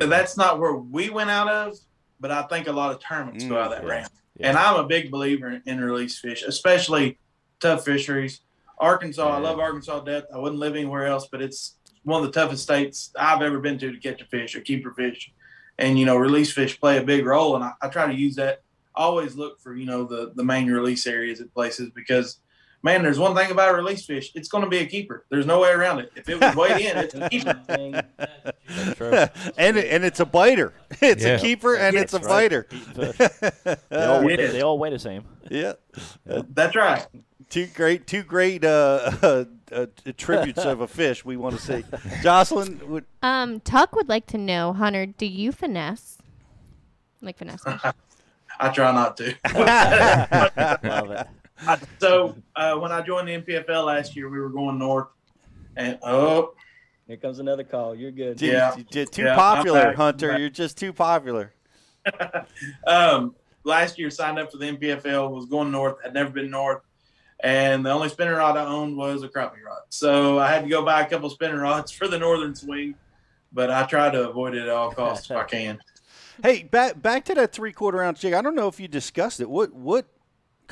So that's not where we went out of, but I think a lot of tournaments go Mm, out of that yeah. ramp. And I'm a big believer in, release fish, especially tough fisheries. Arkansas, I love Arkansas to death. I wouldn't live anywhere else, but it's one of the toughest states I've ever been to to catch a fish or keep a fish. And, you know, release fish play a big role. And I, I try to use that. I always look for, you know, the, the main release areas at places because, man, there's one thing about a release fish. It's going to be a keeper. There's no way around it. If it was weighed in, it's a keeper. and it- and it's a biter. It's Yeah. a keeper and it's a right. fighter. They all, weigh, they all weigh the same. Yeah, that's right. Two great, two great uh, uh, uh, attributes of a fish we want to see. Jocelyn, would, Um, Tuck would like to know, Hunter, do you finesse? Like finesse? I try not to. Love it. I- so uh, when I joined the NPFL last year, we were going north, and oh, Here comes another call. You're good. Dude, Yeah. you're too Yeah, popular, back. Hunter. You're just too popular. um, last year signed up for the NPFL, was going north, had never been north, and the only spinner rod I owned was a crappie rod. So I had to go buy a couple spinner rods for the northern swing, but I try to avoid it at all costs if I can. Hey, back back to that three quarter ounce jig. I don't know if you discussed it. What what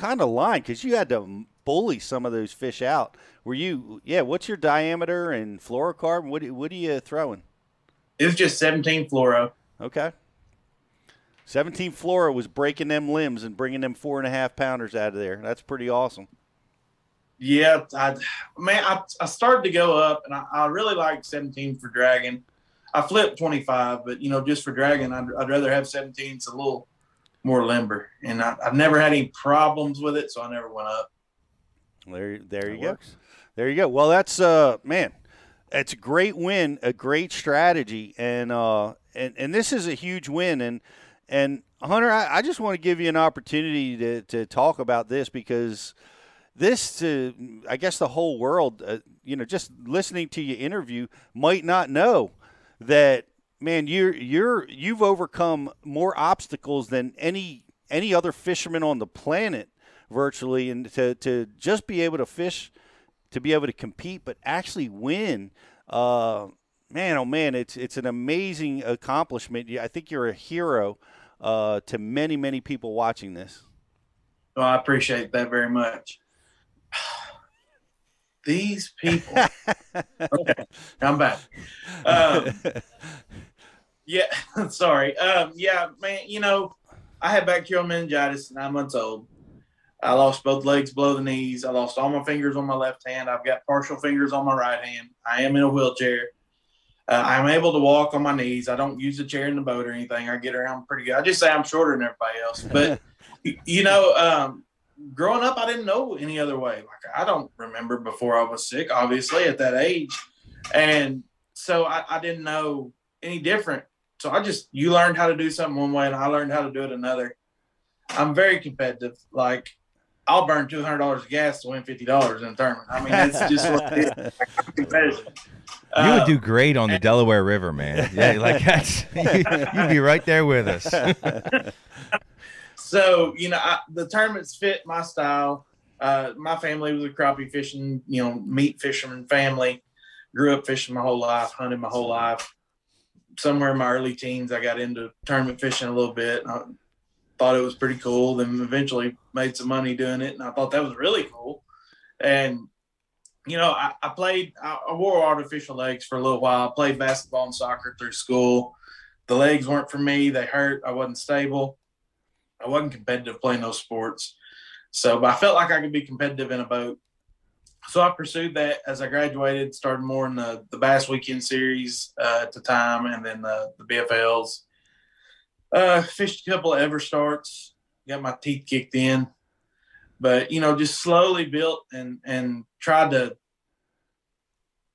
kind of line? Because you had to bully some of those fish out. Were you? Yeah. What's your diameter and fluorocarbon? What do- what are you throwing? It was just 17 fluoro. Okay. 17 fluoro was breaking them limbs and bringing them four and a half pounders out of there. That's pretty awesome. Yeah, I, man, I, I started to go up, and I, I really like 17 for dragon. I flipped 25, but you know, just for dragon, I'd, I'd rather have 17. It's a little more limber, and I, I've never had any problems with it, so I never went up. There, there you go. There you go. Well, that's uh, man, it's a great win, a great strategy, and uh, and and this is a huge win. And and Hunter, I, I just want to give you an opportunity to to talk about this because this to I guess the whole world, uh, you know, just listening to your interview might not know that man you're you're you've overcome more obstacles than any any other fisherman on the planet virtually and to, to just be able to fish to be able to compete but actually win uh, man oh man it's it's an amazing accomplishment i think you're a hero uh, to many many people watching this So I appreciate that very much. These people. okay, I'm back. Um, yeah, sorry. Um, yeah, man. You know, I had bacterial meningitis, nine months old. I lost both legs below the knees. I lost all my fingers on my left hand. I've got partial fingers on my right hand. I am in a wheelchair. Uh, I'm able to walk on my knees. I don't use a chair in the boat or anything. I get around pretty good. I just say I'm shorter than everybody else. But you know, um, growing up, I didn't know any other way. Like I don't remember before I was sick, obviously at that age, and so I, I didn't know any different. So I just you learned how to do something one way, and I learned how to do it another. I'm very competitive. Like I'll burn two hundred dollars of gas to win fifty dollars in a tournament. I mean, that's just what it is. Like, I'm competitive. You would Uh, do great on the Delaware River, man. Yeah, like that's you'd be right there with us. so you know I, the tournaments fit my style uh, my family was a crappie fishing you know meat fisherman family grew up fishing my whole life hunted my whole life somewhere in my early teens i got into tournament fishing a little bit. I thought it was pretty cool then eventually made some money doing it and i thought that was really cool. And you know i, I played I, I wore artificial legs for a little while. I played basketball and soccer through school. The legs weren't for me. They hurt. I wasn't stable. I wasn't competitive playing those sports. So, but I felt like I could be competitive in a boat. So I pursued that as I graduated, started more in the, the Bass Weekend Series uh, at the time and then the, the BFLs. Uh, fished a couple of EverStarts, got my teeth kicked in, but you know, just slowly built and, and tried to,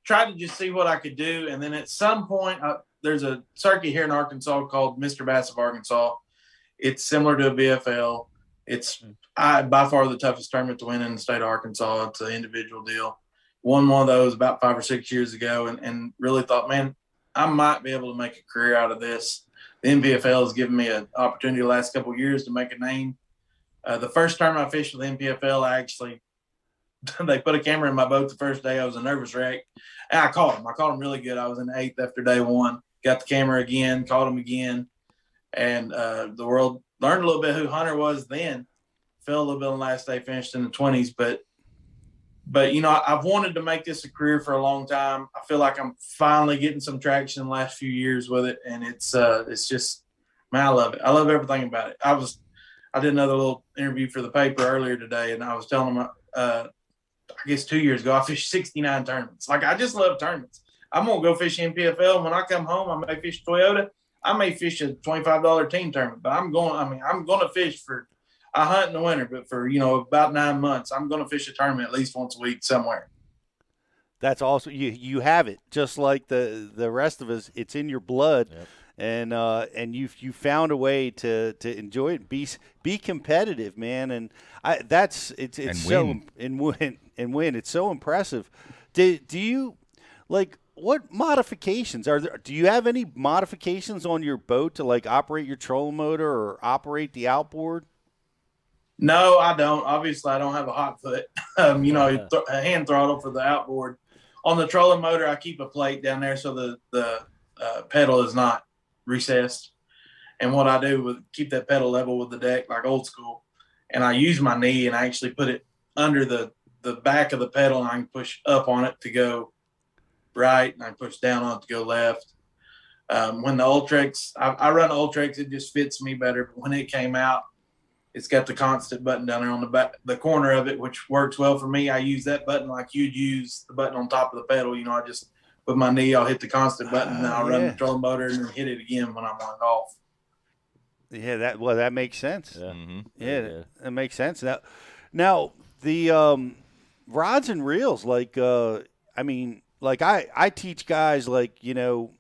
tried to just see what I could do. And then at some point, I, there's a circuit here in Arkansas called Mr. Bass of Arkansas it's similar to a BFL. It's I, by far the toughest tournament to win in the state of Arkansas. It's an individual deal. Won one of those about five or six years ago, and, and really thought, man, I might be able to make a career out of this. The NPFL has given me an opportunity the last couple years to make a name. Uh, the first time I fished with the NPFL, I actually they put a camera in my boat the first day. I was a nervous wreck, and I caught him. I caught him really good. I was in eighth after day one. Got the camera again, caught him again and uh, the world learned a little bit who Hunter was then. Fell a little bit on last day, finished in the twenties, but but you know I've wanted to make this a career for a long time. I feel like I'm finally getting some traction the last few years with it, and it's uh it's just man, I love it. I love everything about it. I was I did another little interview for the paper earlier today, and I was telling them uh, I guess two years ago I fished 69 tournaments. Like I just love tournaments. I'm gonna go fish in NPFL. When I come home, I may fish Toyota. I may fish a twenty-five dollar team tournament, but I'm going. I mean, I'm going to fish for. I hunt in the winter, but for you know about nine months, I'm going to fish a tournament at least once a week somewhere. That's also you. You have it just like the the rest of us. It's in your blood, and uh, and you you found a way to to enjoy it. Be be competitive, man. And I that's it's it's And so win. and win and win. It's so impressive. Do do you like what modifications are there? Do you have any modifications on your boat to like operate your trolling motor or operate the outboard? No, I don't. Obviously, I don't have a hot foot. Um, you know, th- a hand throttle for the outboard. On the trolling motor, I keep a plate down there so the the uh, pedal is not recessed. And what I do with keep that pedal level with the deck, like old school. And I use my knee and I actually put it under the the back of the pedal, and I can push up on it to go right, and I push down on it to go left. Um, when the Ultrex, I, I run Ultrex, it just fits me better. But when it came out, it's got the constant button down there on the back, the corner of it, which works well for me. I use that button like you'd use the button on top of the pedal. You know, I just with my knee, I'll hit the constant button, and I'll run the trolling motor and then hit it again when I'm on off. Yeah, that well, that makes sense. Yeah, yeah, that, that makes sense. Now, now the um, rods and reels, like uh, I mean, like I I teach guys like you know,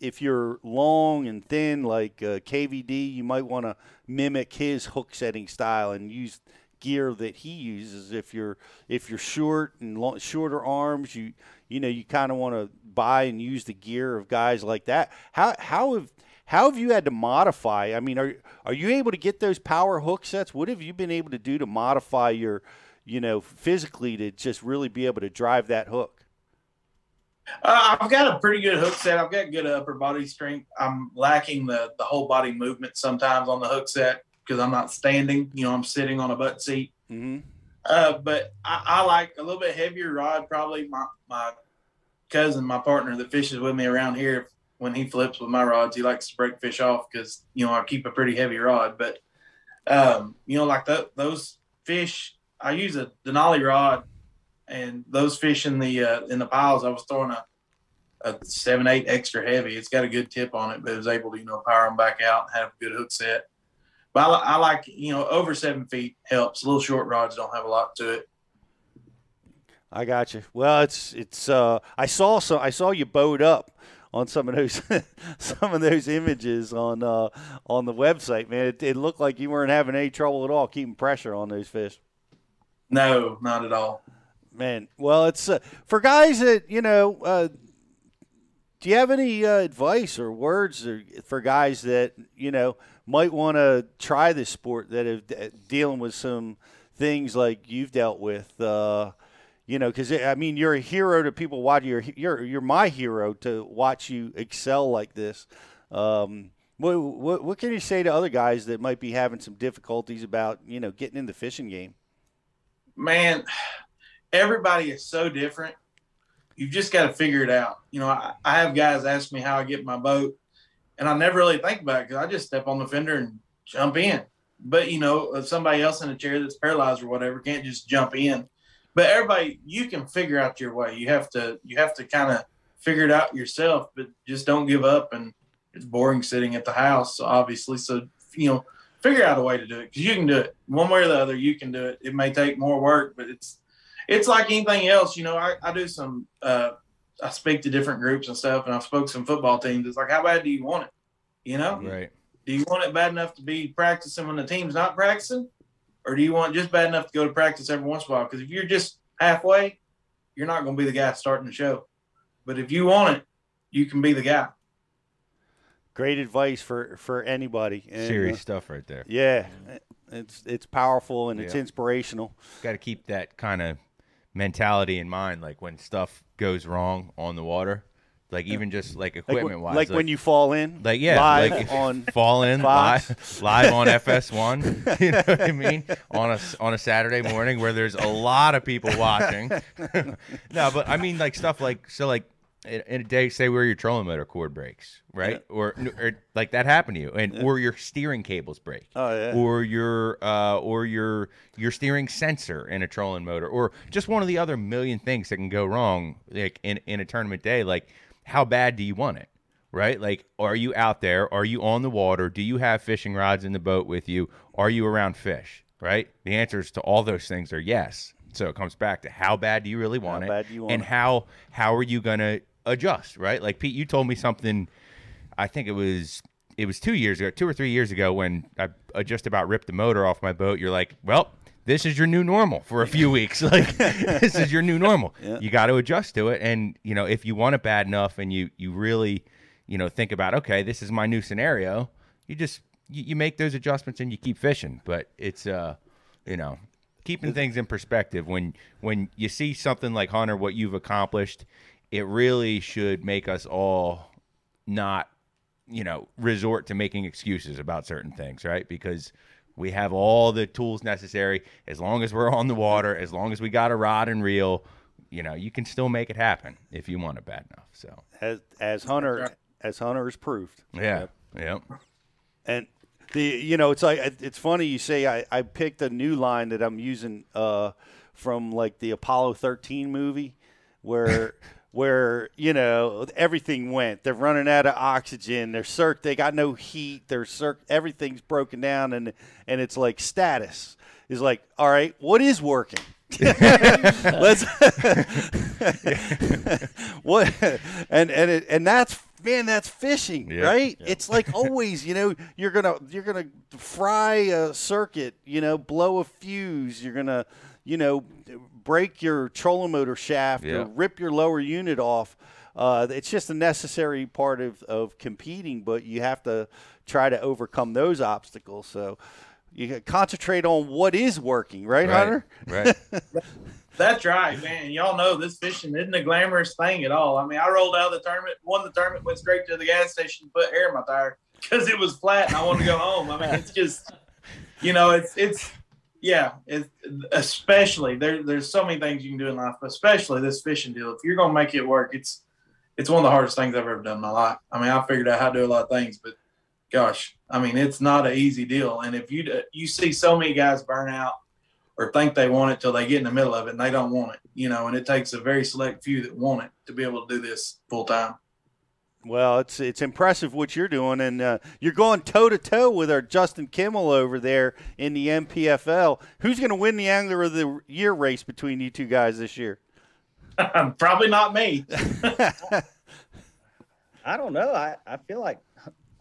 if you're long and thin like uh, KVD, you might want to mimic his hook setting style and use gear that he uses. If you're if you're short and shorter arms, you you know you kind of want to buy and use the gear of guys like that. How how have how have you had to modify? I mean, are are you able to get those power hook sets? What have you been able to do to modify your, you know, physically to just really be able to drive that hook? Uh, I've got a pretty good hook set. I've got good upper body strength. I'm lacking the the whole body movement sometimes on the hook set because I'm not standing. You know, I'm sitting on a butt seat. Mm-hmm. Uh, but I, I like a little bit heavier rod. Probably my my cousin, my partner that fishes with me around here, when he flips with my rods, he likes to break fish off because you know I keep a pretty heavy rod. But um, you know, like tho- those fish, I use a Denali rod, and those fish in the uh, in the piles, I was throwing a a seven eight extra heavy. It's got a good tip on it, but it was able to you know power them back out and have a good hook set. But I, I like you know over seven feet helps. Little short rods don't have a lot to it. I got you. Well, it's it's. Uh, I saw so I saw you bowed up on some of those some of those images on uh, on the website, man. It, it looked like you weren't having any trouble at all keeping pressure on those fish. No, not at all. Man, well, it's uh, for guys that you know. Uh, do you have any uh, advice or words or, for guys that you know might want to try this sport that are uh, dealing with some things like you've dealt with? Uh, you know, because I mean, you're a hero to people watch. You're you're you're my hero to watch you excel like this. Um, what, what what can you say to other guys that might be having some difficulties about you know getting in the fishing game? Man, everybody is so different. You've just got to figure it out. You know, I, I have guys ask me how I get my boat, and I never really think about it because I just step on the fender and jump in. But you know, uh, somebody else in a chair that's paralyzed or whatever can't just jump in. But everybody, you can figure out your way. You have to, you have to kind of figure it out yourself. But just don't give up. And it's boring sitting at the house, obviously. So you know, figure out a way to do it because you can do it one way or the other. You can do it. It may take more work, but it's it's like anything else. You know, I, I do some. Uh, I speak to different groups and stuff, and I've spoke to some football teams. It's like, how bad do you want it? You know, right? Do you want it bad enough to be practicing when the team's not practicing, or do you want just bad enough to go to practice every once in a while? Because if you're just halfway, you're not going to be the guy starting the show. But if you want it, you can be the guy. Great advice for for anybody. And, Serious uh, stuff right there. Yeah, it's it's powerful and it's inspirational. Got to keep that kind of mentality in mind, like when stuff goes wrong on the water, like even just like Like, equipment wise, like when you fall in, like yeah, live like on fall in Fox. live, live on FS1. You know what I mean? On a on a Saturday morning where there's a lot of people watching. no, but I mean like stuff like so like in, in a day, say where your trolling motor cord breaks, right? Or, or like that happened to you, and or your steering cables break, Oh, yeah. or your uh, or your your steering sensor in a trolling motor, or just one of the other million things that can go wrong, like in in a tournament day. Like, how bad do you want it? Right? Like, are you out there? Are you on the water? Do you have fishing rods in the boat with you? Are you around fish? Right? The answers to all those things are yes. So it comes back to how bad do you really want it, bad do you want and it? how how are you gonna adjust? Right? Like Pete, you told me something. I think it was it was two years ago, two or three years ago, when I, just about ripped the motor off my boat. You're like, well, this is your new normal for a few weeks. Like this is your new normal. Yeah. You got to adjust to it, and you know if you want it bad enough, and you you really you know think about okay, this is my new scenario. You just you, you make those adjustments and you keep fishing. But it's uh you know keeping things in perspective when when you see something like Hunter, what you've accomplished, it really should make us all not you know resort to making excuses about certain things right? Because we have all the tools necessary. As long as we're on the water as long as we got a rod and reel you know you can still make it happen if you want it bad enough so. As as Hunter as Hunter has proved. yeah yep. And the you know it's like it's funny you say I, I picked a new line that I'm using uh, from like the Apollo 13 movie where where you know everything went. They're running out of oxygen. They're circ they got no heat. They're circ everything's broken down and and it's like status. Is like all right what is working? Let's what and and it, and that's man that's fishing Yeah. right? it's like always you know you're gonna you're gonna fry a circuit you know blow a fuse. You're gonna you know break your trolling motor shaft Yeah. or rip your lower unit off uh, it's just a necessary part of, of competing but you have to try to overcome those obstacles so you gotta concentrate on what is working right, Right, hunter right. That's right, man. Y'all know this fishing isn't a glamorous thing at all. I mean, I rolled out of the tournament, won the tournament, went straight to the gas station, put air in my tire because it was flat and I wanted to go home. I mean, it's just, you know, it's it's yeah, it's especially there. There's so many things you can do in life, but especially this fishing deal. If you're gonna make it work, it's it's one of the hardest things I've ever done in my life. I mean, I figured out how to do a lot of things, but gosh, I mean, it's not an easy deal. And if you you see so many guys burn out or think they want it till they get in the middle of it and they don't want it, you know, and it takes a very select few that want it to be able to do this full time. Well, it's it's impressive what you're doing, and uh, you're going toe to toe with our Justin Kimmel over there in the NPFL. Who's going to win the Angler of the Year race between you two guys this year? Probably not me. I don't know. I, I feel like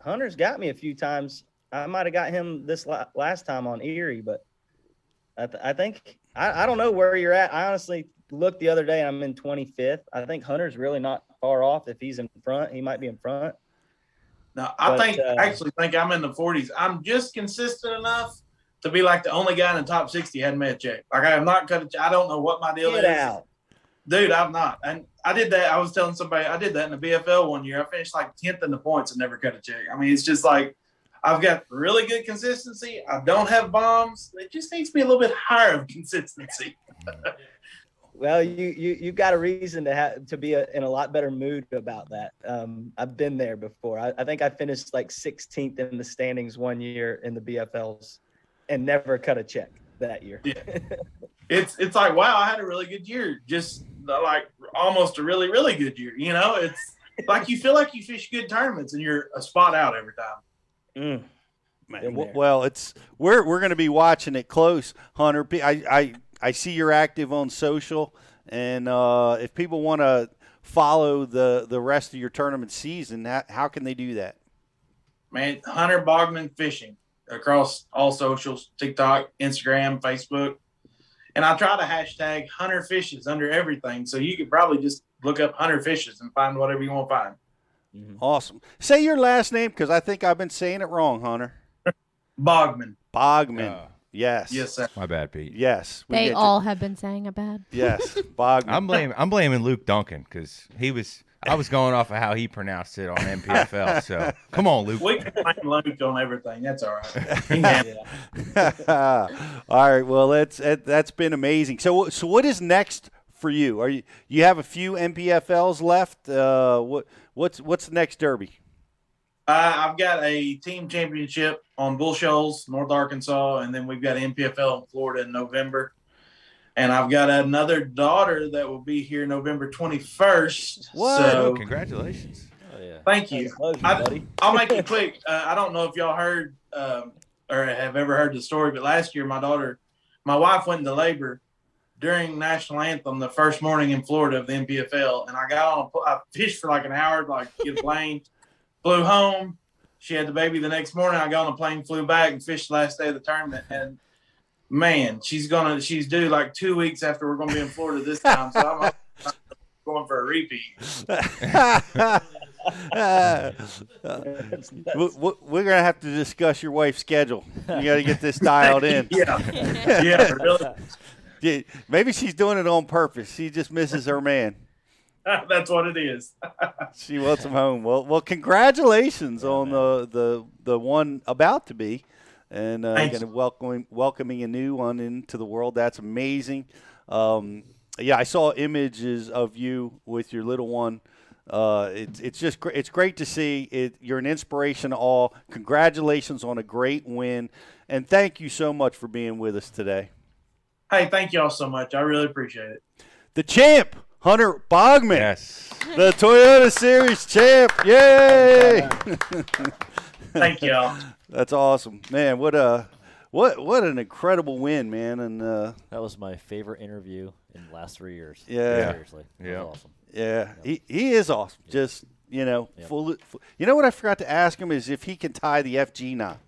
Hunter's got me a few times. I might have got him this la- last time on Erie, but I, th- I think I, I don't know where you're at. I honestly looked the other day and I'm in 25th. I think Hunter's really not far off. If he's in front, he might be in front. No, I But, think uh, actually think I'm in the 40s. I'm just consistent enough to be like the only guy in the top 60 hadn't made a check. Like I have not cut a check. I don't know what my deal Get is. out. Dude, I've not. And I did that. I was telling somebody I did that in the BFL one year. I finished like 10th in the points and never cut a check. I mean, it's just like I've got really good consistency. I don't have bombs. It just needs to be a little bit higher of consistency. Well, you you you got a reason to have to be a, in a lot better mood about that. Um, I've been there before. I, I think I finished like 16th in the standings one year in the BFLs, and never cut a check that year. Yeah. it's it's like wow, I had a really good year. Just uh, like almost a really really good year. You know, it's like you feel like you fish good tournaments and you're a spot out every time. Mm. Man, well, it's we're we're going to be watching it close, Hunter. P- I I, I see you're active on social, and uh, if people want to follow the the rest of your tournament season, how, how can they do that? Man, Hunter Bogman fishing across all socials, TikTok, Instagram, Facebook. And I try to hashtag Hunter Fishes under everything. So you could probably just look up Hunter Fishes and find whatever you want to find. Awesome. Say your last name because I think I've been saying it wrong, Hunter. Bogman. Bogman. Yes. Yes, sir. My bad, Pete. Yes. we They get you. all have been saying a bad. Yes, Bogman. I'm blaming I'm blaming Luke Duncan because he was I was going off of how he pronounced it on NPFL. So come on, Luke. We can blame Luke on everything. That's all right. He can. all right. Well, that's that, that's been amazing. So, so what is next for you? Are you you have a few NPFLs left? Uh, what what's what's the next derby? Uh, I've got a team championship on Bull Shoals, North Arkansas, and then we've got NPFL in Florida in November. And I've got another daughter that will be here November 21st. What? So, Congratulations. Thank you. I, I'll make it quick. Uh, I don't know if y'all heard um, or have ever heard the story, but last year my daughter, my wife went into labor during national anthem the first morning in Florida of the NPFL, and I got on. A, I fished for like an hour, like get a plane, flew home. She had the baby the next morning. I got on a plane, flew back, and fished the last day of the tournament. And man, she's gonna she's due like two weeks after we're gonna be in Florida this time. So I'm going for a repeat. Uh, we- we- we're gonna have to discuss your wife's schedule. You got to get this dialed in. Yeah. Yeah, really. Yeah, maybe she's doing it on purpose. She just misses her man. That's what it is. She wants him home. Well, well, congratulations on the, the the one about to be, and uh, Thanks. gonna welcoming welcoming a new one into the world. That's amazing. Um, yeah, I saw images of you with your little one. Uh, it's it's just gr- it's great to see. It, you're an inspiration to all. Congratulations on a great win, and thank you so much for being with us today. Hey, thank y'all so much. I really appreciate it. The champ, Hunter Bogman. Yes. The Toyota Series champ. Yay! Thank y'all. That's awesome, man. What a what what an incredible win, man. And uh, That was my favorite interview in the last three years. Yeah. Seriously. That Yeah. was awesome. yeah, he he is awesome. Just you know, Yep. full, full. You know what I forgot to ask him is if he can tie the FG knot.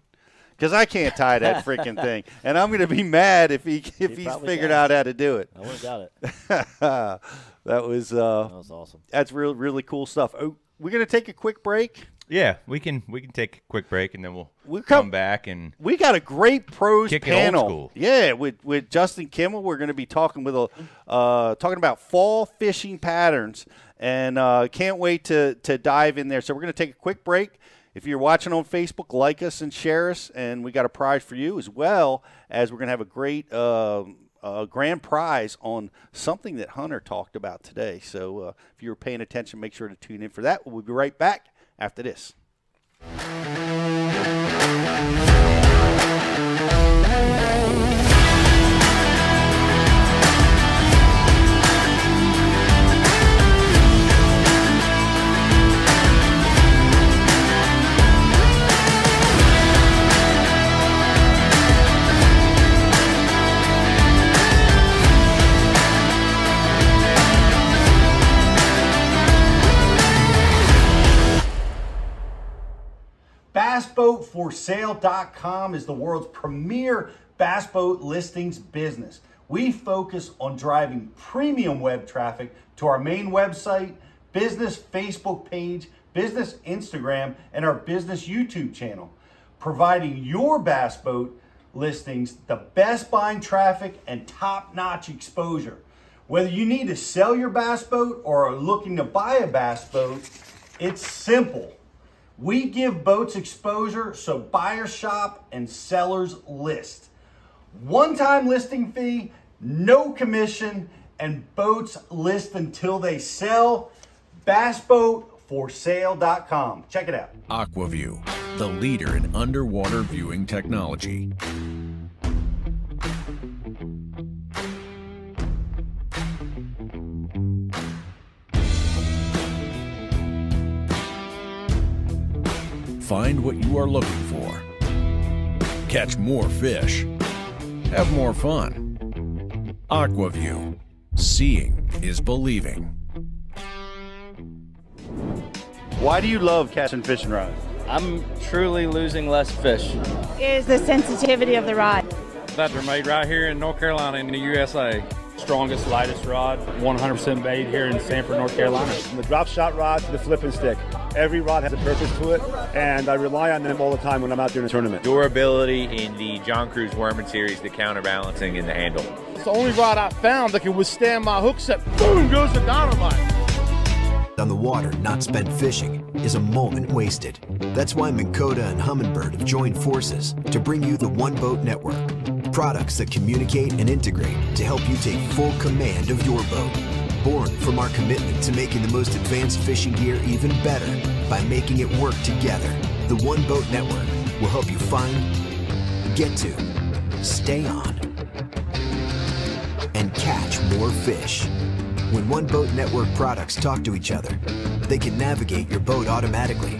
Because I can't tie that freaking thing, and I'm going to be mad if he if He he's figured can. out how to do it. I wouldn't doubt it. that was uh, That was awesome. that's real really cool stuff. Oh, we're going to take a quick break. Yeah, we can we can take a quick break and then we'll We come, come- back and We got a great pros Kick it old panel. school. Yeah, with with Justin Kimmel, we're going to be talking with a uh, talking about fall fishing patterns, and uh, can't wait to to dive in there. So we're going to take a quick break. If you're watching on Facebook, like us and share us, and we got a prize for you as well as we're going to have a great. Uh, uh, grand prize on something that Hunter talked about today. So, uh, if you were paying attention, make sure to tune in for that. We'll be right back after this. BassBoatForSale.com is the world's premier bass boat listings business. We focus on driving premium web traffic to our main website, business Facebook page, business Instagram, and our business YouTube channel, providing your bass boat listings the best buying traffic and top notch exposure. Whether you need to sell your bass boat or are looking to buy a bass boat, it's simple. We give boats exposure so buyers shop and sellers list. One time listing fee, no commission, and boats list until they sell. BassBoatForSale.com. Check it out. Aquaview, the leader in underwater viewing technology. Find what you are looking for. Catch more fish. Have more fun. Aqua-Vu. Seeing is believing. Why do you love Cashion fishing rods? I'm truly losing less fish. Is the sensitivity of the rod. That they're made right here in North Carolina in the USA. Strongest, lightest rod, 100% made here in Sanford, North Carolina. From the drop shot rod to the flipping stick, every rod has a purpose to it, and I rely on them all the time when I'm out doing a tournament. Durability in the John Crews Worming series, the counterbalancing in the handle. It's the only rod I found that can withstand my hook set. Boom goes the dynamite. On the water not spent fishing is a moment wasted. That's why Minn Kota and Humminbird have joined forces to bring you the One Boat Network. Products that communicate and integrate to help you take full command of your boat. Born from our commitment to making the most advanced fishing gear even better by making it work together, the One Boat Network will help you find, get to, stay on, and catch more fish. When One Boat Network products talk to each other, they can navigate your boat automatically.